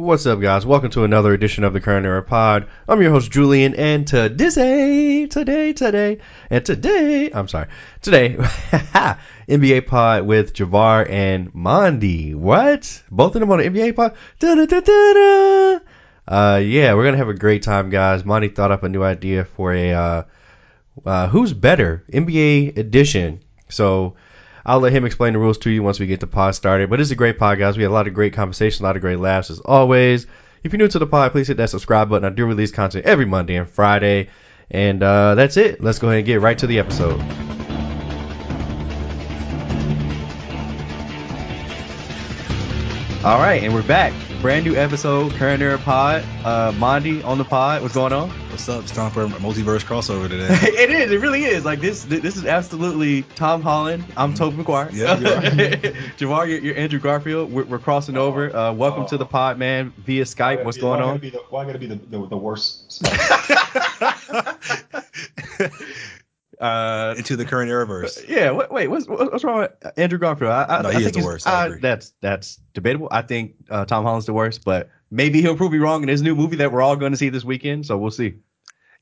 What's up, guys? Welcome to another edition of the Current Era Pod. I'm your host, Julian, and today, today, today, and today, I'm sorry, today, NBA Pod with Javar and Mondy. What? Both of them on the NBA Pod? Da-da-da-da-da. Uh, yeah, we're gonna have a great time, guys. Mondy thought up a new idea for a uh, uh, Who's Better NBA edition. So I'll let him explain the rules to you once we get the pod started. But it's a great pod, guys. We had a lot of great conversation, a lot of great laughs as always. If you're new to the pod, please hit that subscribe button. I do release content every Monday and Friday. And uh, that's it. Let's go ahead and get right to the episode. All right, and we're back. Brand new episode, Current Era Pod. Uh, Mondy on the pod. What's going on? What's up? It's time for a multiverse crossover today. it is. It really is. Like this. This is absolutely Tom Holland. I'm Tobey Maguire. Yeah, you're right. Javar, you're, you're Andrew Garfield. We're, we're crossing over. Uh, welcome to the pod, man, via Skype. What's going why on? Gotta the, why gotta be the, the, the worst? Uh, Into the current eraverse. yeah. Wait. wait what's what's wrong with Andrew Garfield? I, I, No, he I is think the he's- worst. I I- agree. that's that's debatable. I think uh, Tom Holland's the worst, but maybe he'll prove me wrong in his new movie that we're all going to see this weekend. So we'll see.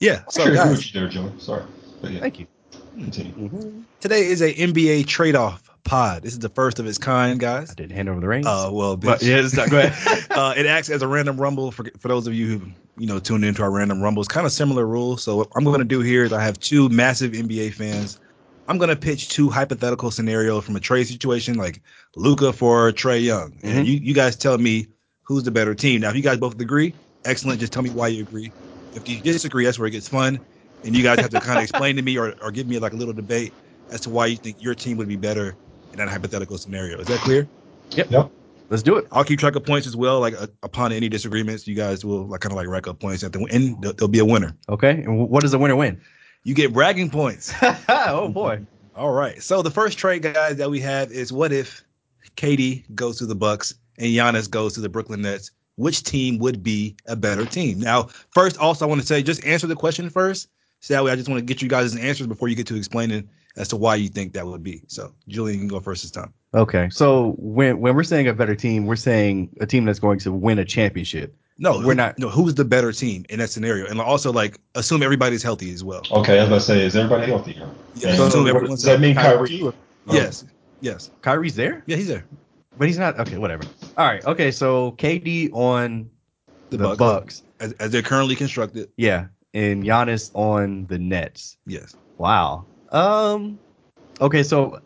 Yeah. So So I agree guys, with there, Joe. Sorry, but yeah, Thank you. continue. today is a NBA trade-off pod. This is the first of its kind, guys. I didn't hand over the reins. Uh, well, but yeah, it's not, go ahead. uh, it acts as a random rumble for for those of you who you know tuned into our random rumbles. Kind of similar rules. So what I'm going to do here is I have two massive NBA fans. I'm going to pitch two hypothetical scenarios from a trade situation, like Luka for Trey Young, and Mhm. you you guys tell me who's the better team. Now, if you guys both agree, excellent. Just tell me why you agree. If you disagree, that's where it gets fun, and you guys have to kind of explain to me or, or give me like a little debate as to why you think your team would be better in that hypothetical scenario. Is that clear? Yep. Let's do it. I'll keep track of points as well. Like uh, upon any disagreements, you guys will like kind of like rack up points at the end. There- There'll be a winner. Okay. And what does the winner win? You get bragging points. oh boy. All right. So the first trade, guys, that we have is what if KD goes to the Bucks and Giannis goes to the Brooklyn Nets? Which team would be a better team? Now, first, also, I want to say just answer the question first. So that way, I just want to get you guys' answers before you get to explaining as to why you think that would be. So, Julian, you can go first this time. Okay. So when when we're saying a better team, we're saying a team that's going to win a championship. No, We're not- No, who's the better team in that scenario? And also, like, assume everybody's healthy as well. Okay, as I was about to say, is everybody healthy here? Yeah, And so assume what- everyone's does that mean Kyrie- Kyrie? Yes. Yes. Kyrie's there, Yeah, he's there. But he's not. Okay, whatever. All right. Okay. So KD on the, The Bucks. Bucks. As, as they're currently constructed. Yeah, and Giannis on the Nets. Yes. Wow. Um. Okay. So,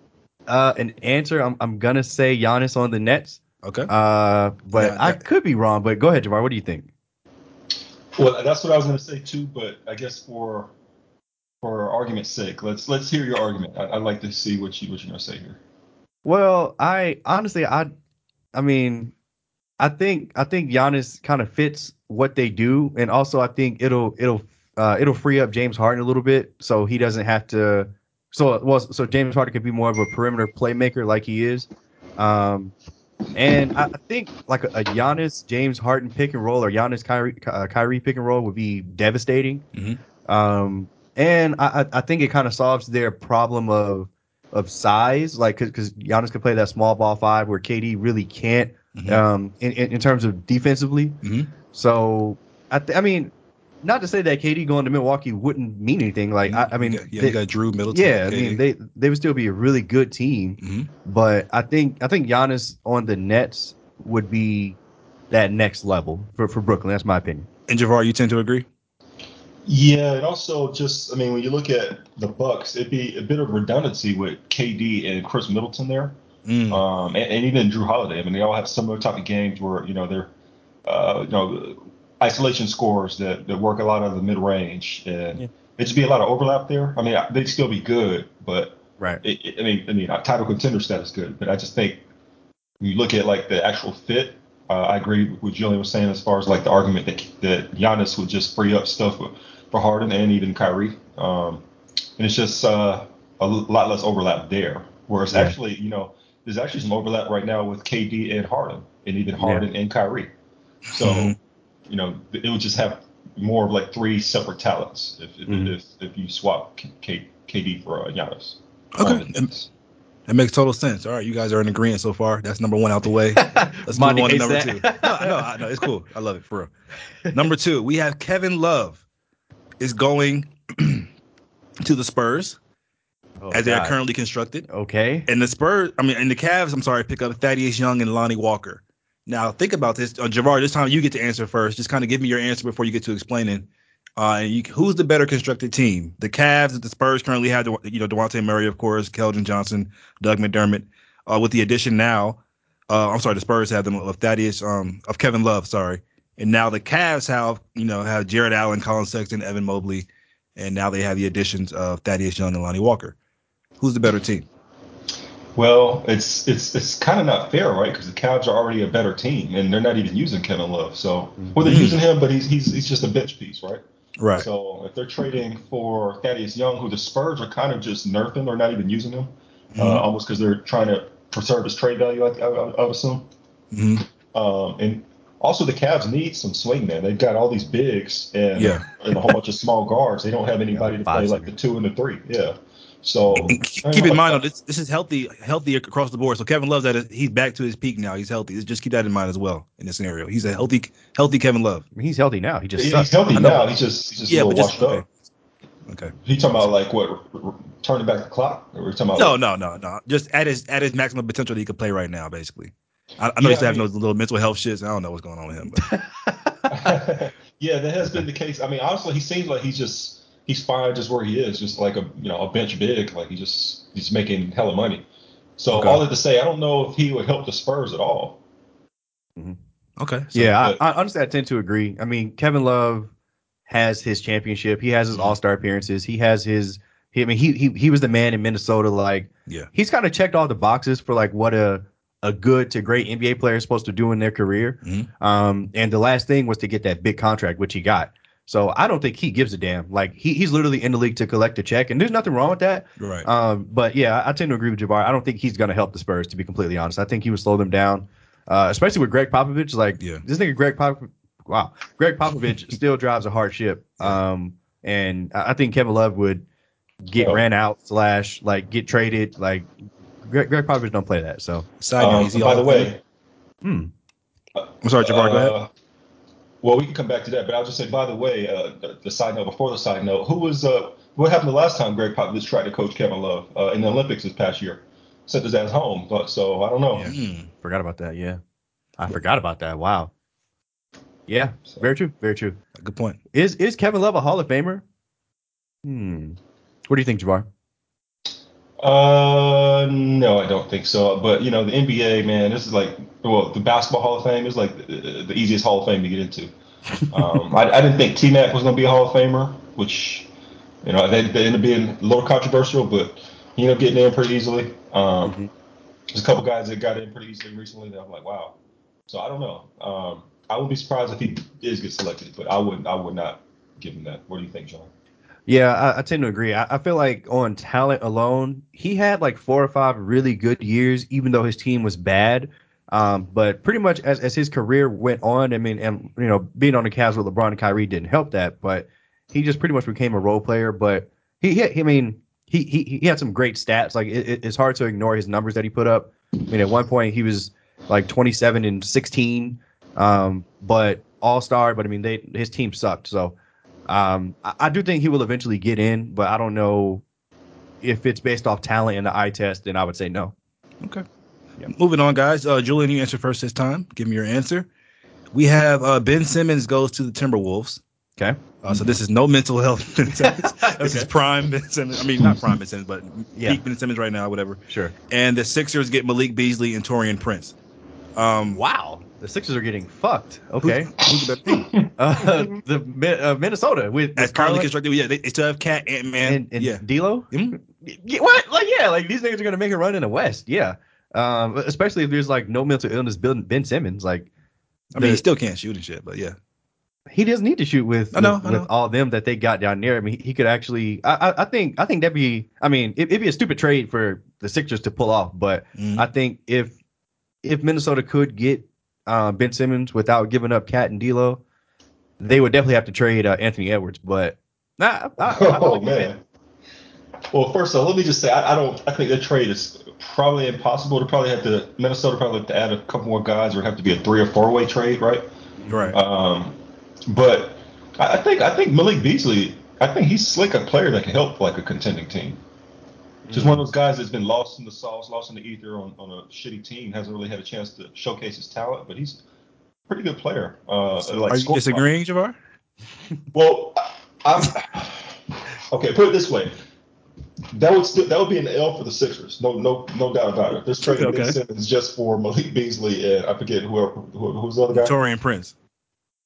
uh, an answer. I'm I'm gonna say Giannis on the Nets. Okay. Uh, but Yeah, I that- could be wrong. But go ahead, Jamar. What do you think? Well, that's what I was going to say too. But I guess for for argument's sake, let's let's hear your argument. I, I'd like to see what you what you're going to say here. Well, I honestly, I, I mean, I think I think Giannis kind of fits what they do, and also I think it'll it'll uh, it'll free up James Harden a little bit, so he doesn't have to. So well, so James Harden could be more of a perimeter playmaker like he is. Um, and I think like a, a Giannis James Harden pick and roll or Giannis Kyrie uh, Kyrie pick and roll would be devastating. Mhm. Um, and I I think it kind of solves their problem of of size, like because Giannis could play that small ball five where KD really can't. Mhm. Um, in, in in terms of defensively. Mhm. So I th- I mean, not to say that KD going to Milwaukee wouldn't mean anything. Like I, I mean, yeah, they- you got Drew Middleton. yeah, I mean they they would still be a really good team. Mhm. But I think I think Giannis on the Nets would be that next level for, for Brooklyn. That's my opinion. And Javar, you tend to agree. Yeah, and also just I mean, when you look at the Bucks, it'd be a bit of redundancy with KD and Khris Middleton there. Mm. um, and, and even Jrue Holiday. I mean, they all have similar type of games where you know they're uh, you know isolation scores that, that work a lot of the mid range, and Yeah. it'd just be a lot of overlap there. I mean, they'd still be good, but Right. it, it- I mean, I mean, uh, title contender status good, but I just think when you look at like the actual fit. Uh, I agree with what Julian was saying as far as like the argument that that Giannis would just free up stuff for, for Harden and even Kyrie, um, and it's just uh, a lot less overlap there. Whereas Yeah. actually, you know, there's actually some overlap right now with KD and Harden, and even Harden and Kyrie. So, Mhm. you know, it would just have more of like three separate talents if if, Mhm. if, if you swap K, KD for uh, Giannis. Okay. And, That makes total sense. All right, you guys are in agreement so far. That's number one out the way. Let's move on to number that. two. No, no, I- no, it's cool. I love it for real. Number two, we have Kevin Love is going to the Spurs Oh, as they are currently constructed. Okay. And the Spurs, I mean, and the Cavs, I'm sorry, pick up Thaddeus Young and Lonnie Walker. Now, think about this. Uh, Javar, this time you get to answer first. Just kind of give me your answer before you get to explaining. Uh, and you, who's the better constructed team? The Cavs, that the Spurs currently have, you know, Dejounte Murray, of course, Keldon Johnson, Doug McDermott. Uh, with the addition now, uh, I'm sorry, the Spurs have them of Thaddeus, um, of Kevin Love, sorry. And now the Cavs have, you know, have Jarrett Allen, Collin Sexton, Evan Mobley, and now they have the additions of Thaddeus Young and Lonnie Walker. Who's the better team? Well, it's it's it's kind of not fair, right? Because the Cavs are already a better team, and they're not even using Kevin Love. So, well, they're Mhm. using him, but he's he's he's just a bench piece, right? Right. So, if they're trading for Thaddeus Young, who the Spurs are kind of just nerfing, or not even using him, uh, Mhm. almost because they're trying to preserve his trade value, I, I, I would assume. hmm Um, and also, the Cavs need some swing man. They've got all these bigs and, Yeah. and a whole bunch of small guards. They don't have anybody to play like the two and the three. Yeah. So keep keep in mind, this this is healthy, healthy across the board. So Kevin Love's at a, he's back to his peak now. He's healthy. Just keep that in mind as well in this scenario. He's a healthy, healthy Kevin Love. I mean, he's healthy now. He just he's healthy now. He's just he's just Yeah, a little just washed okay. up. Okay. He talking about like what r- r- turning back the clock? Or we talking about No, no, no, no. Just at his at his maximum potential that he could play right now, basically. I, I know Yeah, he's I having mean- those little mental health shits. I don't know what's going on with him. But yeah, that has been the case. I mean, honestly, he seems like he's just he's fine just where he is, just like a you know a bench big, like he just he's making hella money. So Okay. all that to say, I don't know if he would help the Spurs at all. okay. So, yeah, I, but- I honestly I tend to agree. I mean, Kevin Love has his championship. He has his Mhm. All Star appearances. He has his. He, I mean, he he he was the man in Minnesota. Like, Yeah. he's kind of checked all the boxes for like what a a good to great NBA player is supposed to do in their career. Mhm. Um, and the last thing was to get that big contract, which he got. So I don't think he gives a damn. Like he, he's literally in the league to collect a check, and there's nothing wrong with that. right. Um, but yeah, I, I tend to agree with Javar. I don't think he's going to help the Spurs, to be completely honest. I think he would slow them down, uh, especially with Gregg Popovich. Like Yeah. this nigga, Greg Pop, wow, Gregg Popovich still drives a hard ship. Um, and I I think Kevin Love would get Oh. ran out slash like get traded. Like Greg, Gregg Popovich don't play that. So Side note, Um, is by the way, hmm. I'm sorry, Javar. Go ahead. Well, we can come back to that, but I'll just say, by the way, uh, the, the side note before the side note, who was uh, what happened the last time Gregg Popovich tried to coach Kevin Love uh, in the Olympics this past year? Sent his ass home. But, so I don't know. Yeah. Hmm. forgot about that. Yeah, I forgot about that. Wow. Yeah, So- very true. Very true. Good point. Is is Kevin Love a Hall of Famer? Hmm. What do you think, Javar? Uh, no, I don't think so. But you know, the NBA, man, this is like, well, the Basketball Hall of Fame is like the, the easiest Hall of Fame to get into. Um, I, I didn't think T Mac was going to be a Hall of Famer, which, you know, they, they ended up being a little controversial, but he ended up getting in pretty easily. Um, Mhm. There's a couple guys that got in pretty easily recently that I'm like, wow. So I don't know. Um, I would be surprised if he is get selected, but I wouldn't. I would not give him that. What do you think, John? Yeah, I, I tend to agree. I, I feel like on talent alone, he had like four or five really good years, even though his team was bad. Um, but pretty much as, as his career went on, I mean, and you know, being on the Cavs with LeBron and Kyrie didn't help that, but he just pretty much became a role player. But he, he I mean, he, he he had some great stats. Like it, it- it's hard to ignore his numbers that he put up. I mean, at one point he was like 27 and 16, um, but all star. But I mean, they his team sucked. So um, I, I do think he will eventually get in, but I don't know if it's based off talent in the eye test. Then I would say no. Okay. Yeah. Moving on, guys. Uh, Julian, you answer first this time. Give me your answer. We have uh, Ben Simmons goes to the Timberwolves. Okay. Uh, so this is no mental health. This is prime Ben Simmons. I mean, not prime Ben Simmons, but Yeah. peak Ben Simmons right now, whatever. Sure. And the Sixers get Malik Beasley and Taurean Prince. Um, Wow. The Sixers are getting fucked. Okay. Who's, who's the better team? uh, the uh, Minnesota with As with currently constructed, yeah, they, they still have KAT, Ant Man. and, and yeah. D'Lo. Mhm. Yeah, what? Like yeah, like these niggas are gonna make a run in the West. Yeah. Um, especially if there's like no mental illness building Ben Simmons. Like I mean, he still can't shoot and shit, but yeah. he doesn't need to shoot with I know, with, I know. with all them that they got down there. I mean, he, he could actually. I, I, I think I think that'd be. I mean, it, it'd be a stupid trade for the Sixers to pull off, but Mhm. I think if if Minnesota could get uh, Ben Simmons without giving up KAT and D'Lo, they would definitely have to trade uh, Anthony Edwards. But nah, I, I, I oh man. Well, first of all, let me just say I, I don't. I think that trade is probably impossible to probably have to Minnesota probably have to add a couple more guys, or have to be a three or four way trade, right? Right. Um, but I I think I think Malik Beasley, I think he's like a player that can help like a contending team. Just one of those guys that's been lost in the sauce, lost in the ether on, on a shitty team, hasn't really had a chance to showcase his talent, but he's a pretty good player. Uh, like Are you disagreeing, Javar? Well, I'm okay. Put it this way: that would still that would be an L for the Sixers. No, no, no doubt about it. This trading Okay. Ben Simmons just for Malik Beasley and I forget whoever who, who's the other guy. Taurean Prince.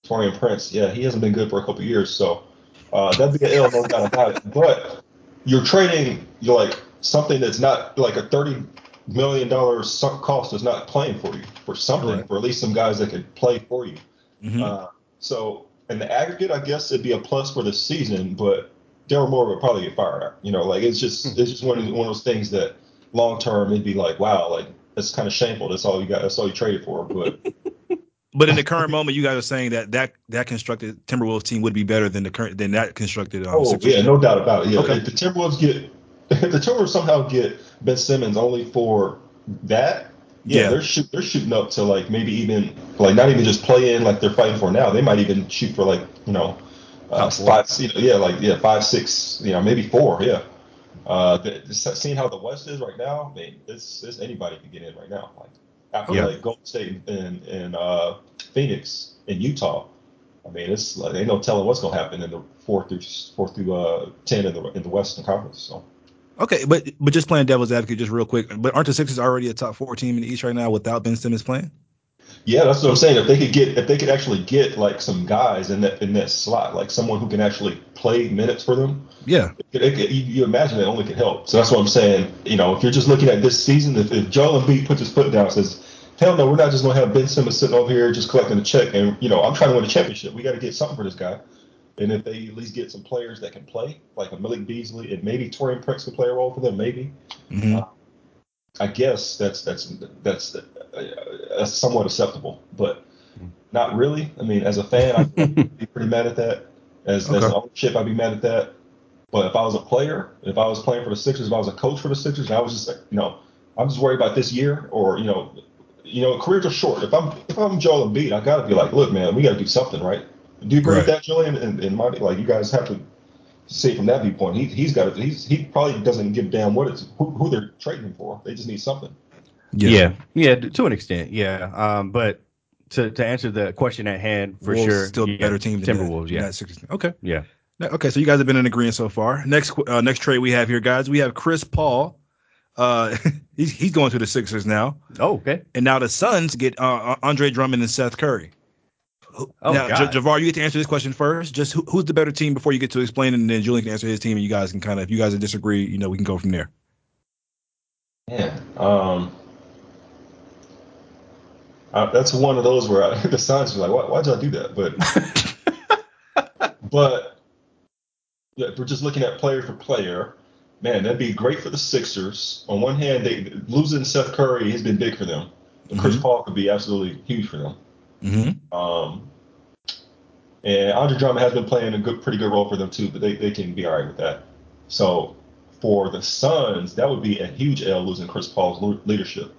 Taurean Prince. Yeah, he hasn't been good for a couple years, so uh, that'd be an L, no doubt about it. But you're trading you're like something that's not like a thirty million dollars sunk cost is not playing for you for something Correct. for at least some guys that could play for you. Mhm. Uh, so in the aggregate, I guess it'd be a plus for the season, but Daryl Morey would probably get fired. You know, like it's just it's just one of one of those things that long term it'd be like, wow, like it's kind of shameful. That's all you got. That's all you traded for. But But in the current moment, you guys are saying that that that constructed Timberwolves team would be better than the current than that constructed. Um, oh yeah, no doubt about it. Yeah, Okay. if the Timberwolves get if the Timberwolves somehow get Ben Simmons only for that. Yeah, Yeah. they're shoot, they're shooting up to like maybe even like not even just play in like they're fighting for now. They might even shoot for like you know uh, five, you know, yeah, like yeah, five, six, you know, maybe four, yeah. Uh, the, the- seeing how the West is right now, I mean, it's, it's anybody can get in right now. Like after Yeah. like Golden State and and uh, Phoenix and Utah, I mean, it's like ain't no telling what's gonna happen in the fourth through fourth through uh, ten in the in the Western Conference. So Okay, but but just playing devil's advocate, just real quick. But aren't the Sixers already a top four team in the East right now without Ben Simmons playing? yeah, that's what I'm saying. If they could get if they could actually get like some guys in that in that slot, like someone who can actually play minutes for them, Yeah. it, it, you, you imagine it only could help. So that's what I'm saying. You know, if you're just looking at this season, if, if Joel Embiid puts his foot down and says, hell no, we're not just going to have Ben Simmons sitting over here just collecting a check and, you know, I'm trying to win a championship. We got to get something for this guy. And if they at least get some players that can play, like a Malik Beasley and maybe Taurean Prince can play a role for them, maybe. hmm I guess that's that's that's uh, somewhat acceptable, but not really. I mean, as a fan, I'd be pretty mad at that. As, as Okay. an ownership, I'd be mad at that. But if I was a player, if I was playing for the Sixers, if I was a coach for the Sixers, I was just like, you know, I'm just worried about this year, or you know, you know, careers are short. If I'm if I'm Joel Embiid, I got to be like, look, man, we got to do something, right? Do you agree with that, Julian? And, and Marty, like, you guys have to see it from that viewpoint. He he's got to, he's he probably doesn't give a damn what it's who, who they're trading for. They just need something. Yeah. yeah, to an extent, yeah. Um, but to to answer the question at hand, for Wolves sure, still yeah, better team than Timberwolves, that, yeah, that Okay. yeah. Okay, so you guys have been in agreement so far. Next, uh, next trade we have here, guys. We have Chris Paul. Uh, he's he's going to the Sixers now, Oh, okay. and now the Suns get uh, Andre Drummond and Seth Curry. Who- Oh, now, God. J- Javar, you get to answer this question first. Just who, who's the better team before you get to explain, it, and then Julian can answer his team, and you guys can kind of, if you guys disagree, you know, we can go from there. Yeah. Um, uh, that's one of those where I, the Suns are like, Why, why'd y'all do that? But, but yeah, if we're just looking at player for player, man, that'd be great for the Sixers. On one hand, they losing Seth Curry has been big for them. And Chris. Paul could be absolutely huge for them. Mm-hmm. Um, and Andre Drummond has been playing a good, pretty good role for them too, but they, they can be all right with that. So for the Suns, that would be a huge L losing Chris Paul's le- leadership.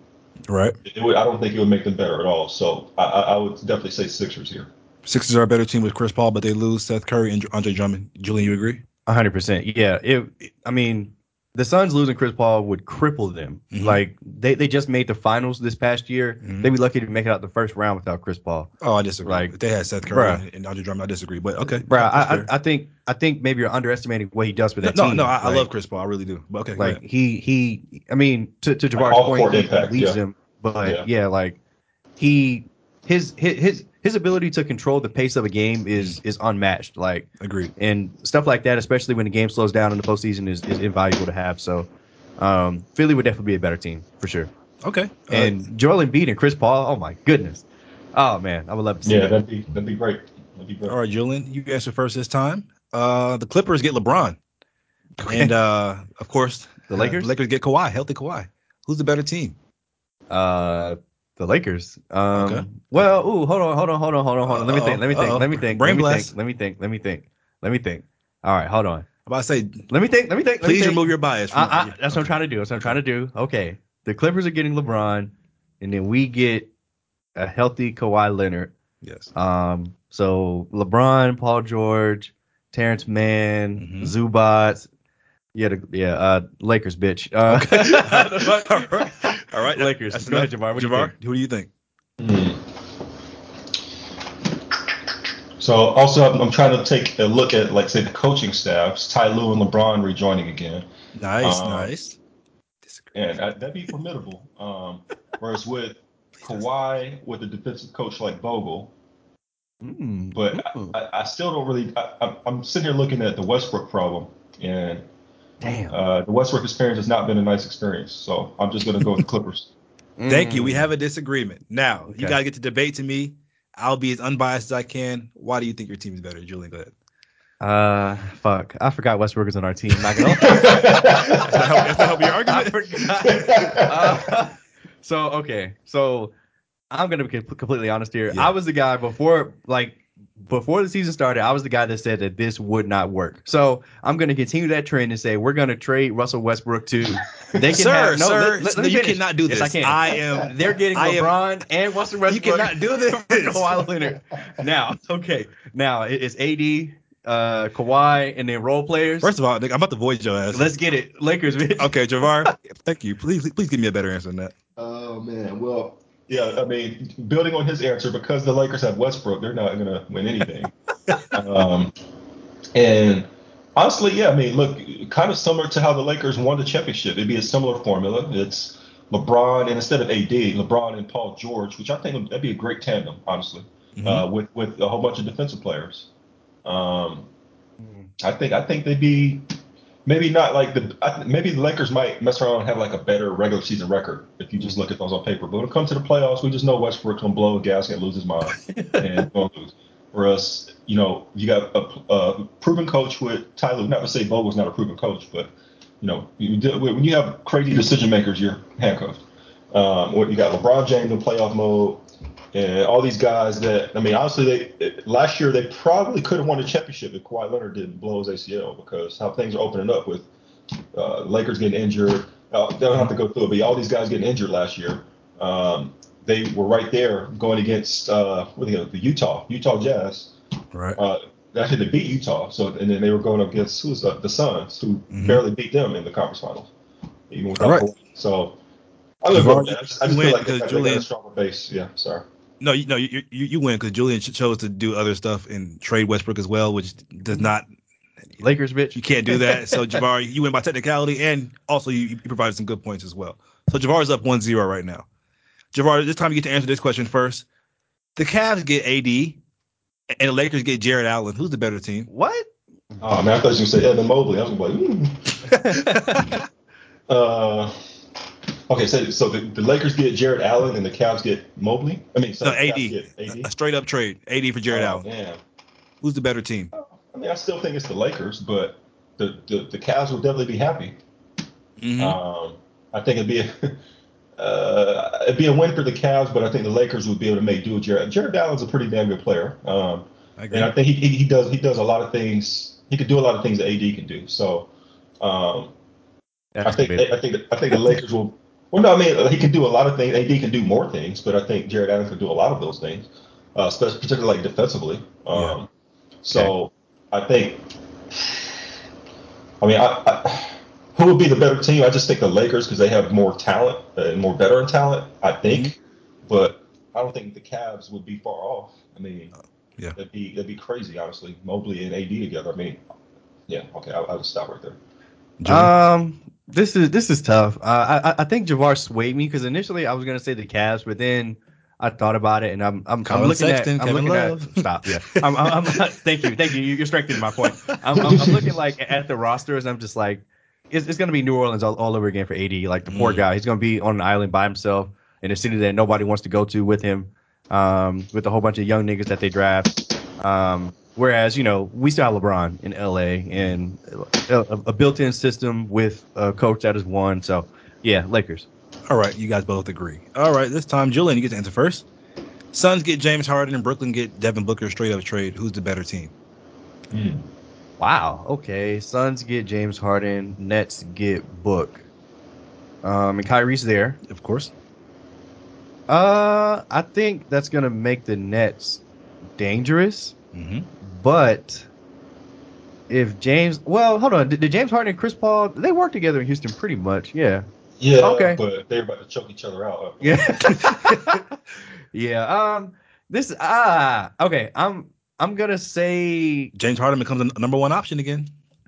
Right. It would, I don't think it would make them better at all. So I, I, I would definitely say Sixers here. Sixers are a better team with Chris Paul, but they lose Seth Curry and Andre Drummond. Julian, you agree? A hundred percent. Yeah. It. I mean, the Suns losing Chris Paul would cripple them. Mhm. Like they, they just made the finals this past year. Mhm. They'd be lucky to make it out the first round without Chris Paul. Oh, I disagree. Like, if they had Seth Curry bruh. and, and Andre Drummond, I disagree. But okay, Bro, I, I. I think I think maybe you're underestimating what he does for that no, team. no, I, I Like- love Chris Paul, I really do. But okay, Like he he. I mean, to to Javar's off point, he impact, leads yeah. them. But Yeah. yeah. like he his his his his ability to control the pace of a game is is unmatched. Like agreed. and stuff like that, especially when the game slows down in the postseason, is, is invaluable to have. So, um, Philly would definitely be a better team for sure. Okay, uh, And Joel Embiid and Chris Paul, oh my goodness, oh man, I would love to see Yeah, that. that'd be that'd be great. That'd be great. all right, Julian, you answer first this time. Uh, the Clippers get LeBron, Okay. and uh, of course, The Lakers? the Lakers get Kawhi, healthy Kawhi. Who's the better team? Uh, the Lakers. Um, Okay. well, ooh, hold on, hold on, hold on, hold on, hold on. Let me think. Let me think. Uh-oh. Let me think. Brain let me blast. think. Let me think. Let me think. Let me think. All right, hold on. I'm about to say, Let me think. Let me think. let me please think. remove your bias. I, From I, that's what I'm trying to do. That's what I'm trying to do. Okay. the Clippers are getting LeBron, and then we get a healthy Kawhi Leonard. Yes. Um, so LeBron, Paul George, Terance Mann, Mhm. Zubac. Yeah, the, yeah, uh, Lakers, bitch. Uh, right. All right. Lakers. That's Go ahead, enough. Javar. What do you think? who do you think? Hmm. So also, I'm, I'm trying to take a look at, like, say, the coaching staffs. Ty Lue and LeBron rejoining again, Nice, Um, nice. And that, that'd be formidable. Um, whereas with Kawhi, with a defensive coach like Vogel, Mm, but mm. I, I still don't really. I, I'm, I'm sitting here looking at the Westbrook problem, and damn. uh, the Westbrook experience has not been a nice experience. So I'm just going to go with the Clippers. Thank you. We Mm. have a disagreement. Now, Okay. you got to get to debate to me. I'll be as unbiased as I can. Why do you think your team is better? Julian, go ahead. Uh, fuck. I forgot Westbrook is on our team. Not gonna. Does that help, does that help your I argument? forgot. Uh, so okay, so I'm gonna be completely honest here. Yeah. I was the guy before, like before the season started. I was the guy that said that this would not work. So I'm gonna continue that trend and say we're gonna trade Russell Westbrook to. They can sir, have, no, sir, let- let- let you finish. cannot do Yes, this. I can. I am. They're getting I am- LeBron and Russell Westbrook. You cannot do this. for Kawhi Leonard. Now, okay, now it's AD, uh, Kawhi, and then role players. First of all, I'm about to void your ass. Let's get it, Lakers. Bitch. Okay, Javar. thank you. Please, please give me a better answer than that. Oh man, well, yeah, I mean, building on his answer, because the Lakers have Westbrook, they're not gonna win anything. um, and honestly, yeah, I mean, look, kind of similar to how the Lakers won the championship. It'd be a similar formula. It's LeBron, and instead of AD, LeBron and Paul George, which I think would, that'd be a great tandem, honestly, Mhm. uh, with with a whole bunch of defensive players. Um, I think I think they'd be maybe not like the I, maybe the Lakers might mess around and have like a better regular season record if you just look at those on paper. But when it comes to the playoffs, we just know Westbrook's gonna blow a gasket lose his mind and gonna lose. Whereas you know you got a, a proven coach with Ty Lue. Not to say Vogel's not a proven coach, but you know you, when you have crazy decision makers, you're handcuffed. Um, what- you got LeBron James in playoff mode. And all these guys that I mean, honestly, they last year they probably could have won the championship if Kawhi Leonard didn't blow his ACL because how things are opening up with uh, Lakers getting injured. Uh, they don't have to go through it, but all these guys getting injured last year. Um, they were right there going against uh, what they, the Utah Utah Jazz. Right. Uh, actually, they beat Utah. So and then they were going against who was the, the Suns, who Mhm. barely beat them in the conference finals. Even without right. So. I, don't know, Javar, man. I just, I just feel like they, because they got Julian- a stronger base. Yeah, sorry. No, you no, you you, you win because Julian chose to do other stuff and trade Westbrook as well, which does not. Lakers, bitch. You can't do that. So Javar, you win by technicality, and also you, you provided some good points as well. So Javar's up 1-0 right now. Javar, this time you get to answer this question first. The Cavs get AD, and the Lakers get Jarrett Allen. Who's the better team? What? Oh man, I thought you said gonna Evan Mobley. I was like, mm. uh, okay, so so the, the Lakers get Jarrett Allen and the Cavs get Mobley. I mean, so No, AD. AD. A straight up trade. AD for Jarrett oh, Allen. Man. Who's the better team? I mean, I still think it's the Lakers, but the the, the Cavs would definitely be happy. Mhm. Um, I think it'd be a, uh, it'd be a win for the Cavs, but I think the Lakers would be able to make do with Jarrett. Jarrett Allen's a pretty damn good player. Um, I agree. and I think he, he, he does he does a lot of things. He could do a lot of things that AD can do. So um, I That's think. I think I think the Lakers will. Well, no, I mean he can do a lot of things. AD can do more things, but I think Jarrett Allen can do a lot of those things, uh, especially particularly like defensively. Um, Yeah. So I think. I mean, I, I, who would be the better team? I just think the Lakers because they have more talent uh, and more veteran talent. I think, but I don't think the Cavs would be far off. I mean, Yeah. that'd be that'd be crazy. Honestly, Mobley and AD together. I mean, yeah. Okay, I'll, I'll stop right there. Julian? Um, this is this is tough. Uh, I I- think Javar swayed me because initially I was gonna say the Cavs, but then I thought about it and I'm I'm, I'm looking Sexton, at I'm Kevin looking Love. at stop yeah I'm, I'm, I'm thank you thank you You- you're strengthening my point. I'm, I'm, I'm looking like at the rosters. I'm just like it's, it's gonna be New Orleans all, all over again for AD. Like the poor Mm. guy, he's gonna be on an island by himself in a city that nobody wants to go to with him. Um, with a whole bunch of young niggas that they draft. Um, whereas you know we still have LeBron in LA and a, a built-in system with a coach that has won. So yeah, Lakers. All right, you guys both agree. All right, this time Julian, you get to answer first. Suns get James Harden and Brooklyn get Devin Booker straight up trade. Who's the better team? Wow. Okay. Suns get James Harden. Nets get Book. um, and Kyrie's there. Of course. Uh, I think that's gonna make the Nets dangerous. Mm-hmm. But if James, well, hold on, did, did James Harden and Chris Paul they work together in Houston pretty much? Yeah, Yeah, Okay. but they're about to choke each other out. yeah, yeah. Um, this ah okay. I'm I'm gonna say, James Harden becomes a number one option again,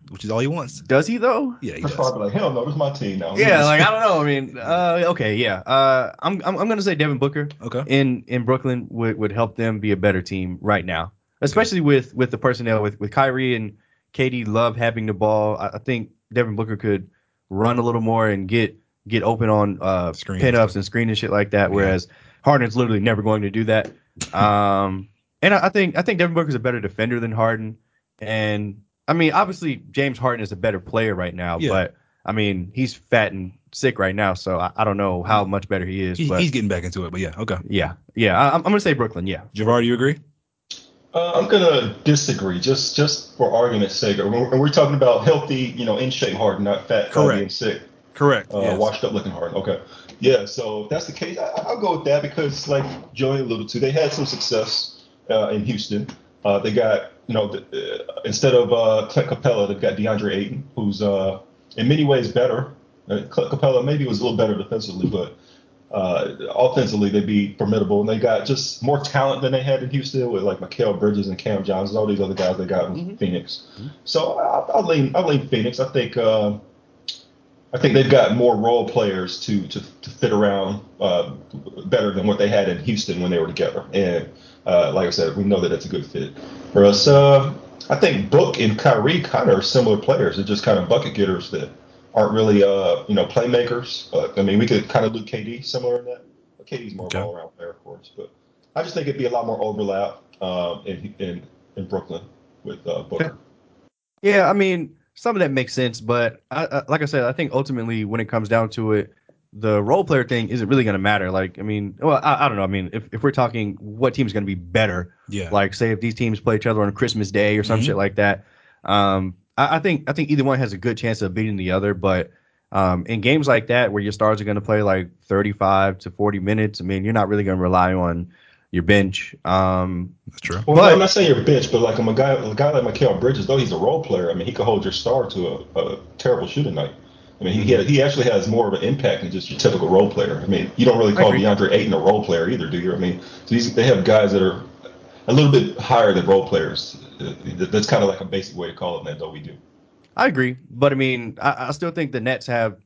which is all he wants. does he though? Yeah, he Chris does. Paul like, hell no, this is my team now. Yeah, like I don't know. I mean, uh, okay, yeah. Uh, I'm I'm, I'm gonna say Devin Booker. Okay. in in Brooklyn would, would help them be a better team right now, especially with with the personnel with with Kyrie and KD love having the ball. I, I think Devin Booker could run a little more and get get open on uh Screen. pin ups and screen and shit like that. Yeah. Whereas Harden's literally never going to do that. Um, and I, I think I think Devin Booker's a better defender than Harden. And I mean, obviously James Harden is a better player right now, Yeah. but I mean he's fat and sick right now, so I, I don't know how much better he is. He, but he's getting back into it, but yeah, okay. yeah, yeah. I, I'm gonna say Brooklyn. Yeah. Javar, do you agree? Uh, I'm gonna disagree, just just for argument's sake. And we're, and we're talking about healthy, you know, in shape hard, not fat, Correct. being sick, Correct. uh, yes. washed up looking hard. Okay, yeah. So if that's the case, I, I'll go with that because, like Joey alluded to, they had some success uh, in Houston. Uh, they got, you know, the, uh, instead of uh, Clint Capela, they've got DeAndre Ayton, who's uh, in many ways better. Uh, Clint Capela maybe was a little better defensively, but uh, offensively they'd be formidable. And they got just more talent than they had in Houston with like Mikal Bridges and Cam Johnson, and all these other guys they got in Mhm. Phoenix. So I, I'll lean, I'll lean Phoenix. I think, uh, I think they've got more role players to to, to fit around uh, better than what they had in Houston when they were together. And uh, like I said, we know that it's a good fit for us. Uh, I think Book and Kyrie kind of are similar players. They're just kind of bucket getters that aren't really, uh, you know, playmakers. Uh, I mean, we could kind of look KD similar in that. But KD's more Okay. all around player, of course. But I just think it'd be a lot more overlap um, in, in in Brooklyn with uh, Booker. Yeah, I mean, some of that makes sense, but I, I, like I said, I think ultimately when it comes down to it, the role player thing isn't really going to matter. Like, I mean, well, I, I don't know. I mean, if, if we're talking what team's going to be better, Yeah. like say if these teams play each other on Christmas Day or some Mhm. shit like that, um, I, I think I think either one has a good chance of beating the other. But um, in games like that where your stars are going to play like 35 to 40 minutes, I mean, you're not really going to rely on your bench. Um, That's true. Well, But- I'm not saying you're bench, but like I'm a guy, a guy like Mikal Bridges, though he's a role player. I mean, he could hold your star to a, a terrible shooting night. I mean, he he, he actually has more of an impact than just your typical role player. I mean, you don't really call agree. DeAndre Ayton a role player either, do you? I mean, so these, they have guys that are a little bit higher than role players. That- That's kind of like a basic way to call it, man. Though we do. I agree, but I mean, I, I still think the Nets have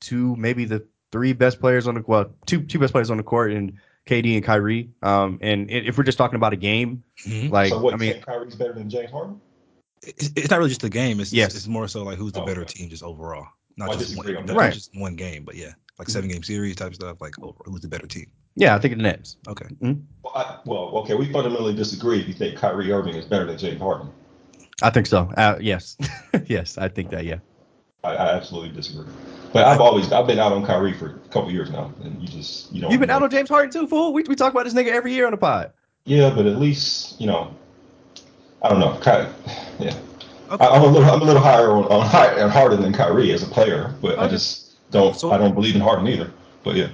two, maybe the three best players on the well, two two best players on the court in KD and Kyrie. Um, and if we're just talking about a game, Mhm. like so what? I mean, Kyrie's better than James Harden? It's, it's not really just the game. It's Yes. it's more so like who's the Oh, better okay. team just overall, not I just one, on not. Right. just one game, but yeah, like seven game series type stuff. Like over, who's the better team? Yeah, I think the Nets. Okay. Well, I, well, okay, we fundamentally disagree. If you think Kyrie Irving is better than James Harden, I think so. Uh, yes, yes, I think that. Yeah. I, I absolutely disagree. But I've always I've been out on Kyrie for a couple years now, and you just you don't. You've been know. out on James Harden too, fool. We we talk about this nigga every year on the pod. Yeah, but at least you know. I don't know. Ky- yeah, Okay. I, I'm a little I'm a little higher on, on high, on Harden than Kyrie as a player, but I just don't So- I don't believe in Harden either. But yeah,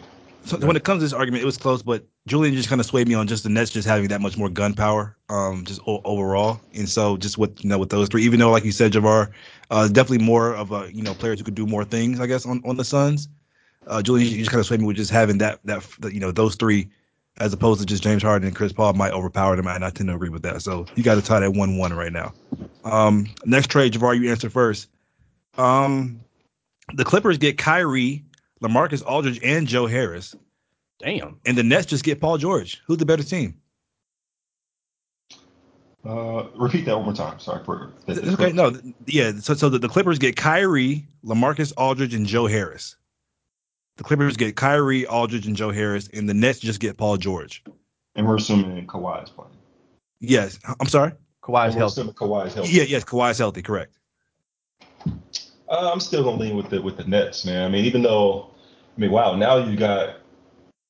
So when it comes to this argument, it was close, but Julian just kind of swayed me on just the Nets just having that much more gun power, um, just o- overall. And so just with you know with those three, even though like you said, Javar, uh, definitely more of a you know players who could do more things, I guess, on, on the Suns. Uh, Julian, you just kind of swayed me with just having that that you know those three, as opposed to just James Harden and Chris Paul might overpower them, and I tend to agree with that. So you got to tie that one one right now. Um, next trade, Javar, you answer first. Um, the Clippers get Kyrie, LaMarcus Aldridge, and Joe Harris Damn. and the Nets just get Paul George. Who's the better team? uh, repeat that one more time. Sorry for that- It's okay, no, yeah. So, so the, the Clippers get Kyrie, Lamarcus Aldridge, and Joe Harris. The Clippers get Kyrie, Aldridge, and Joe Harris, and the Nets just get Paul George. And we're assuming Kawhi is playing. Yes, I'm sorry. Kawhi's And we're healthy. assuming Kawhi is healthy. Yeah, yes, Kawhi's healthy, correct. Uh, I'm still gonna lean with the with the Nets, man. I mean, even though, I mean, wow, now you got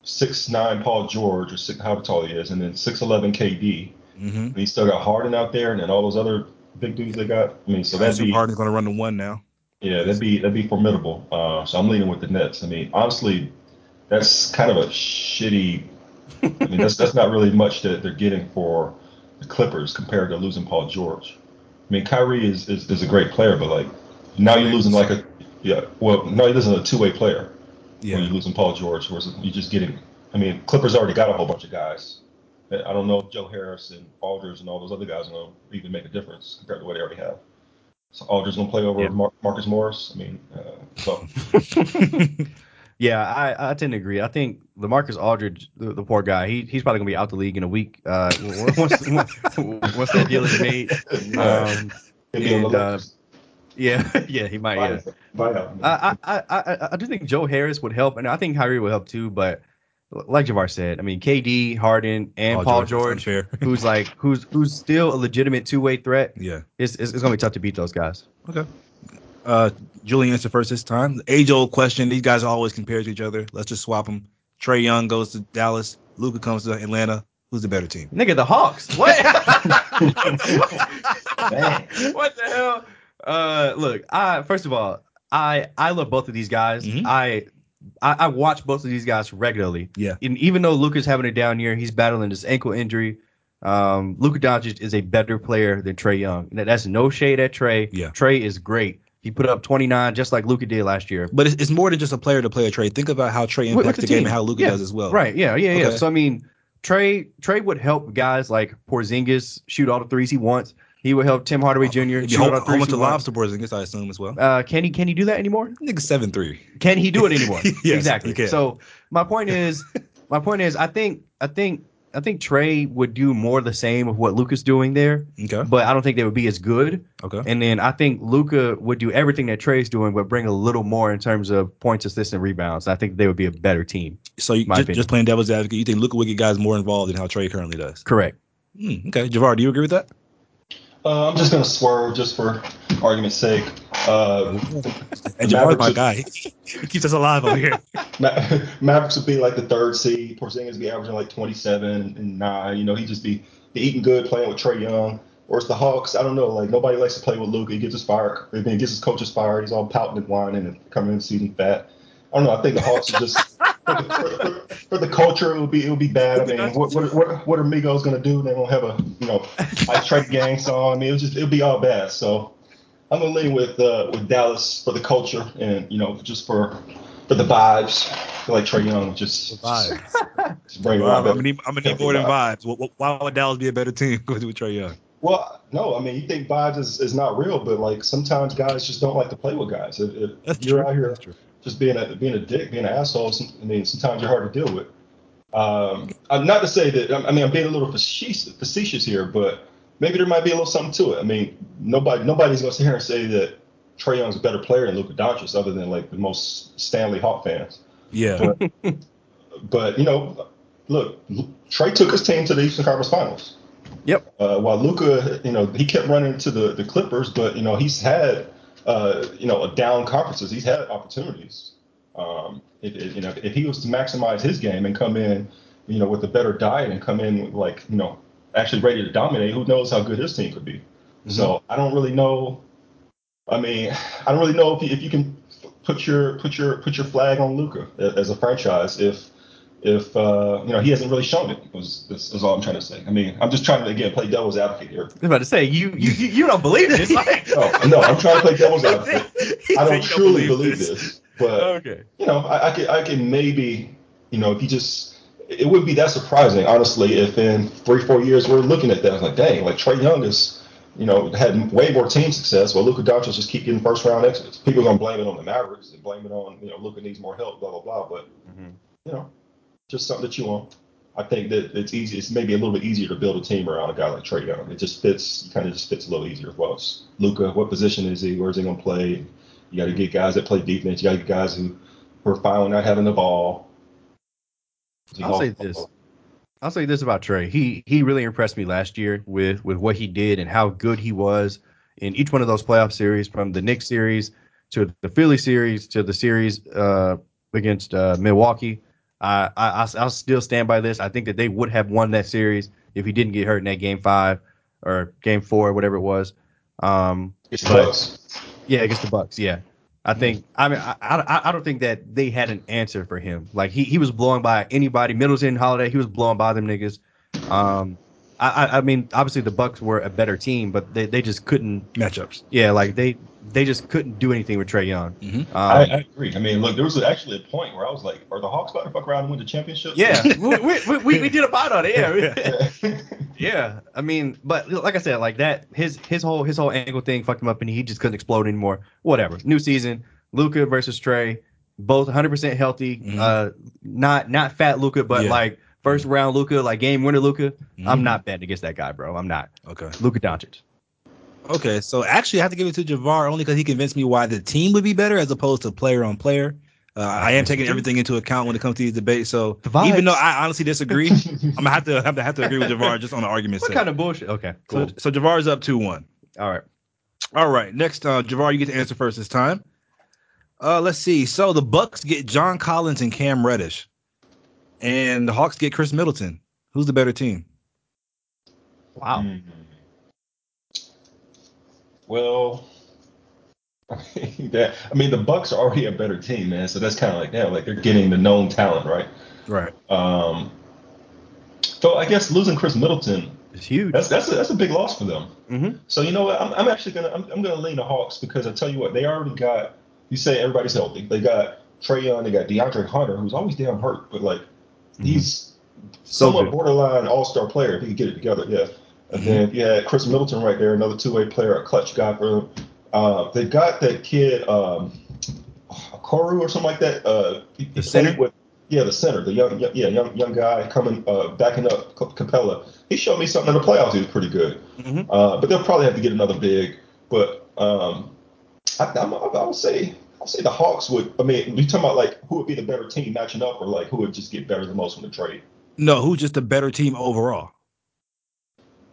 six nine Paul George or six, however tall he is, and then six eleven KD. Mm-hmm. And you still got Harden out there, and then all those other big dudes they got. I mean, so that'd be Harden's going to run the one now. Yeah, that'd be that'd be formidable. Uh, so I'm leaning with the Nets. I mean, honestly, that's kind of a shitty. I mean, that's that's not really much that they're getting for the Clippers compared to losing Paul George. I mean, Kyrie is is, is a great player, but like now you're losing like a yeah. Well, no, you're losing a two way player Yeah. when you're losing Paul George. Whereas you're just getting. I mean, Clippers already got a whole bunch of guys. I don't know if Joe Harris and Aldridge and all those other guys are going to even make a difference compared to what they already have. So Aldridge going to play over Yeah. Mar- Marcus Morris. I mean, uh, so Yeah, I, I tend to agree. I think LaMarcus Aldridge, the, the poor guy, he he's probably gonna be out the league in a week. Uh, once once, once that deal is made. Um, He'll be on the and, uh. Yeah, yeah, he might. Yeah, Buy- buyout. I, I, I, I, I do think Joe Harris would help, and I think Kyrie would help too. But like Javar said, I mean, KD, Harden, and Paul, George, Unfair. who's like who's who's still a legitimate two way threat. yeah. It's, it's, it's gonna be tough to beat those guys. Okay. Uh, Julian answered first this time. Age old question. These guys are always compared to each other. Let's just swap them. Trey Young goes to Dallas. Luka comes to Atlanta. Who's the better team? Nigga, the Hawks. What? What the hell? Uh, look, I first of all, I I love both of these guys. Mhm. I, I I watch both of these guys regularly. Yeah. And even though Luka's having a down year, he's battling this ankle injury. Um, Luka Doncic is a better player than Trey Young. That's no shade at Trey. Yeah. Trey is great. He put up 29 just like Luka did last year. But it's, it's more than just a player to play a trade. Think about how Trey With- with impacts the the, game and how Luka Yeah. does as well. Right. Yeah. Yeah. Yeah. So I mean, Trey Trey would help guys like Porzingis shoot all the threes he wants. He would help Tim Hardaway Jr. Maybe shoot a all whole, the whole threes bunch he of wants. lobster Porzingis, I assume as well. Uh, can he can he do that anymore? Nigga seven three. Can he do it anymore? Yes, exactly. So my point is, my point is, I think I think I think Trey would do more the same of what Luka's doing there, Okay. but I don't think they would be as good. Okay. And then I think Luka would do everything that Trey's doing, but bring a little more in terms of points, assists, and rebounds. I think they would be a better team. So you, My just, just playing devil's advocate, you think Luka would get guys more involved than how Trey currently does? Correct. Hmm, okay. Javar, do you agree with that? Uh, I'm just going to swerve just for argument's sake. Uh, And The Mavericks my would- guy. he keeps us alive over here. Ma- Mavericks would be like the third seed. Porzingis would be averaging like 27 and 9. You know, he'd just be, be eating good playing with Trey Young. Or it's the Hawks. I don't know. Like, nobody likes to play with Luka. He gets us fired. I mean, he gets his coaches fired. He's all pouting and whining and coming in the season fat. I don't know. I think the Hawks are just the, for, for, for the culture. It would be it would be bad. I mean, what what what, what are Migos gonna do? They don't have a you know I trade gang song. I mean, it would just it would be all bad. So I'm gonna lean with uh, with Dallas for the culture and you know just for for the vibes. I feel like Trey Young would just Vibes. just bring a I'm gonna need, I'm gonna need more than vibes. Wh- wh- Why would Dallas be a better team with with Trey Young? Well, no, I mean you think vibes is, is not real, but like sometimes guys just don't like to play with guys. If, if That's you're true. out here That's true. Just being a being a dick, being an asshole. I mean, sometimes you're hard to deal with. Um, not to say that I mean I'm being a little facetious, facetious here, but maybe there might be a little something to it. I mean, nobody nobody's gonna sit here and say that Trey Young's a better player than Luka Doncic, other than like the most Stanley Hawk fans. Yeah. But you know, look, Trey took his team to the Eastern Conference Finals. Yep. Uh, while Luka, you know, he kept running into the, the Clippers, but you know he's had, uh, you know, a down conferences. He's had opportunities. Um, if, if, you know, if he was to maximize his game and come in, you know, with a better diet and come in like, you know, actually ready to dominate, who knows how good his team could be. So I don't really know. I mean, I don't really know if you, if you can put your put your put your flag on Luka as a franchise if if uh, you know he hasn't really shown it. Was is, is all I'm trying to say. I mean, I'm just trying to again play devil's advocate here. I was about to say you you you don't believe this. Like, No, no, I'm trying to play devil's advocate. I don't truly believe this, but Okay. you know, I, I can I can maybe you know if you just it wouldn't be that surprising honestly if in three four years we're looking at that it's like dang like Trey Young is you know had way more team success while Luka Doncic just keep getting first round exits. People are gonna blame it on the Mavericks and blame it on you know Luka needs more help blah blah blah, but Mhm. you know just something that you want. I think that it's easy. It's maybe a little bit easier to build a team around a guy like Trey Young. It just fits, kind of just fits a little easier as well. Luka, what position is he? Where's he gonna play? You got to get guys that play defense. You got to get guys who, who are with not having the ball. I'll say this. I'll say this about Trey. He he really impressed me last year with with what he did and how good he was in each one of those playoff series, from the Knicks series to the Philly series to the series uh, against uh, Milwaukee. I, I I'll- I'll still stand by this. I think that they would have won that series if he didn't get hurt in that game five or game four, whatever it was. Um, It's the Bucks. Yeah, against the Bucks. Yeah, I think. I mean, I, I, I don't think that they had an answer for him. Like he, he was blowing by anybody. Middleton, Holiday, he was blowing by them niggas. Um, I, I, I mean, obviously the Bucks were a better team, but they, they just couldn't. Matchups. Yeah, like they, they just couldn't do anything with Trae Young. Mhm. Um, I, I agree. I mean, look, there was actually a point where I was like, "Are the Hawks about to fuck around and win the championship?" yeah, we, we, we, we did a pod on it. Yeah, Yeah. Yeah, I mean, but like I said, like that, his his whole his whole ankle thing fucked him up, and he just couldn't explode anymore. Whatever. New season, Luka versus Trey, both 100 percent healthy. Mhm. Uh, not not fat Luka, but Yeah. like first round Luka, like game winner Luka. Mhm. I'm not betting against that guy, bro. I'm not. Okay. Luka Doncic. Okay. So actually, I have to give it to Javar only because he convinced me why the team would be better as opposed to player on player. Uh, I am taking everything into account when it comes to these debates. So The vibes. even though I honestly disagree, I'm gonna have to have to have to agree with Javar just on the argument What sake. kind of bullshit? Okay, cool. so, so Javar's up two one. All right. All right, next, uh, Javar, you get to answer first this time. Uh, let's see. So the Bucks get John Collins and Cam Reddish, and the Hawks get Khris Middleton. Who's the better team? Wow. Hmm. Well, I mean, that, I mean, the Bucks are already a better team, man. So that's kind of like that. Like they're getting the known talent, right? Right. Um, so I guess losing Khris Middleton, is huge. that's that's a, that's a big loss for them. mm-hmm. So you know what? I'm, I'm actually gonna I'm, I'm gonna lean the Hawks because I tell you what, they already got. You say everybody's healthy. They got Trae Young. They got DeAndre Hunter, who's always damn hurt, but like he's So somewhat good. borderline All Star player if he could get it together. Yeah. And then you had Khris Middleton right there, another two way player, a clutch guy for them. Uh, they got that kid um, Koru or something like that. Uh, he, he The center? with yeah the center, the young young- yeah young young guy coming uh, backing up Cap- Capela. He showed me something in the playoffs. He was pretty good. Mhm. Uh, but they'll probably have to get another big. But um, I, I'm, I would say I'll say the Hawks would. I mean, you talking about like who would be the better team matching up, or like who would just get better the most from the trade? No, who's just a better team overall?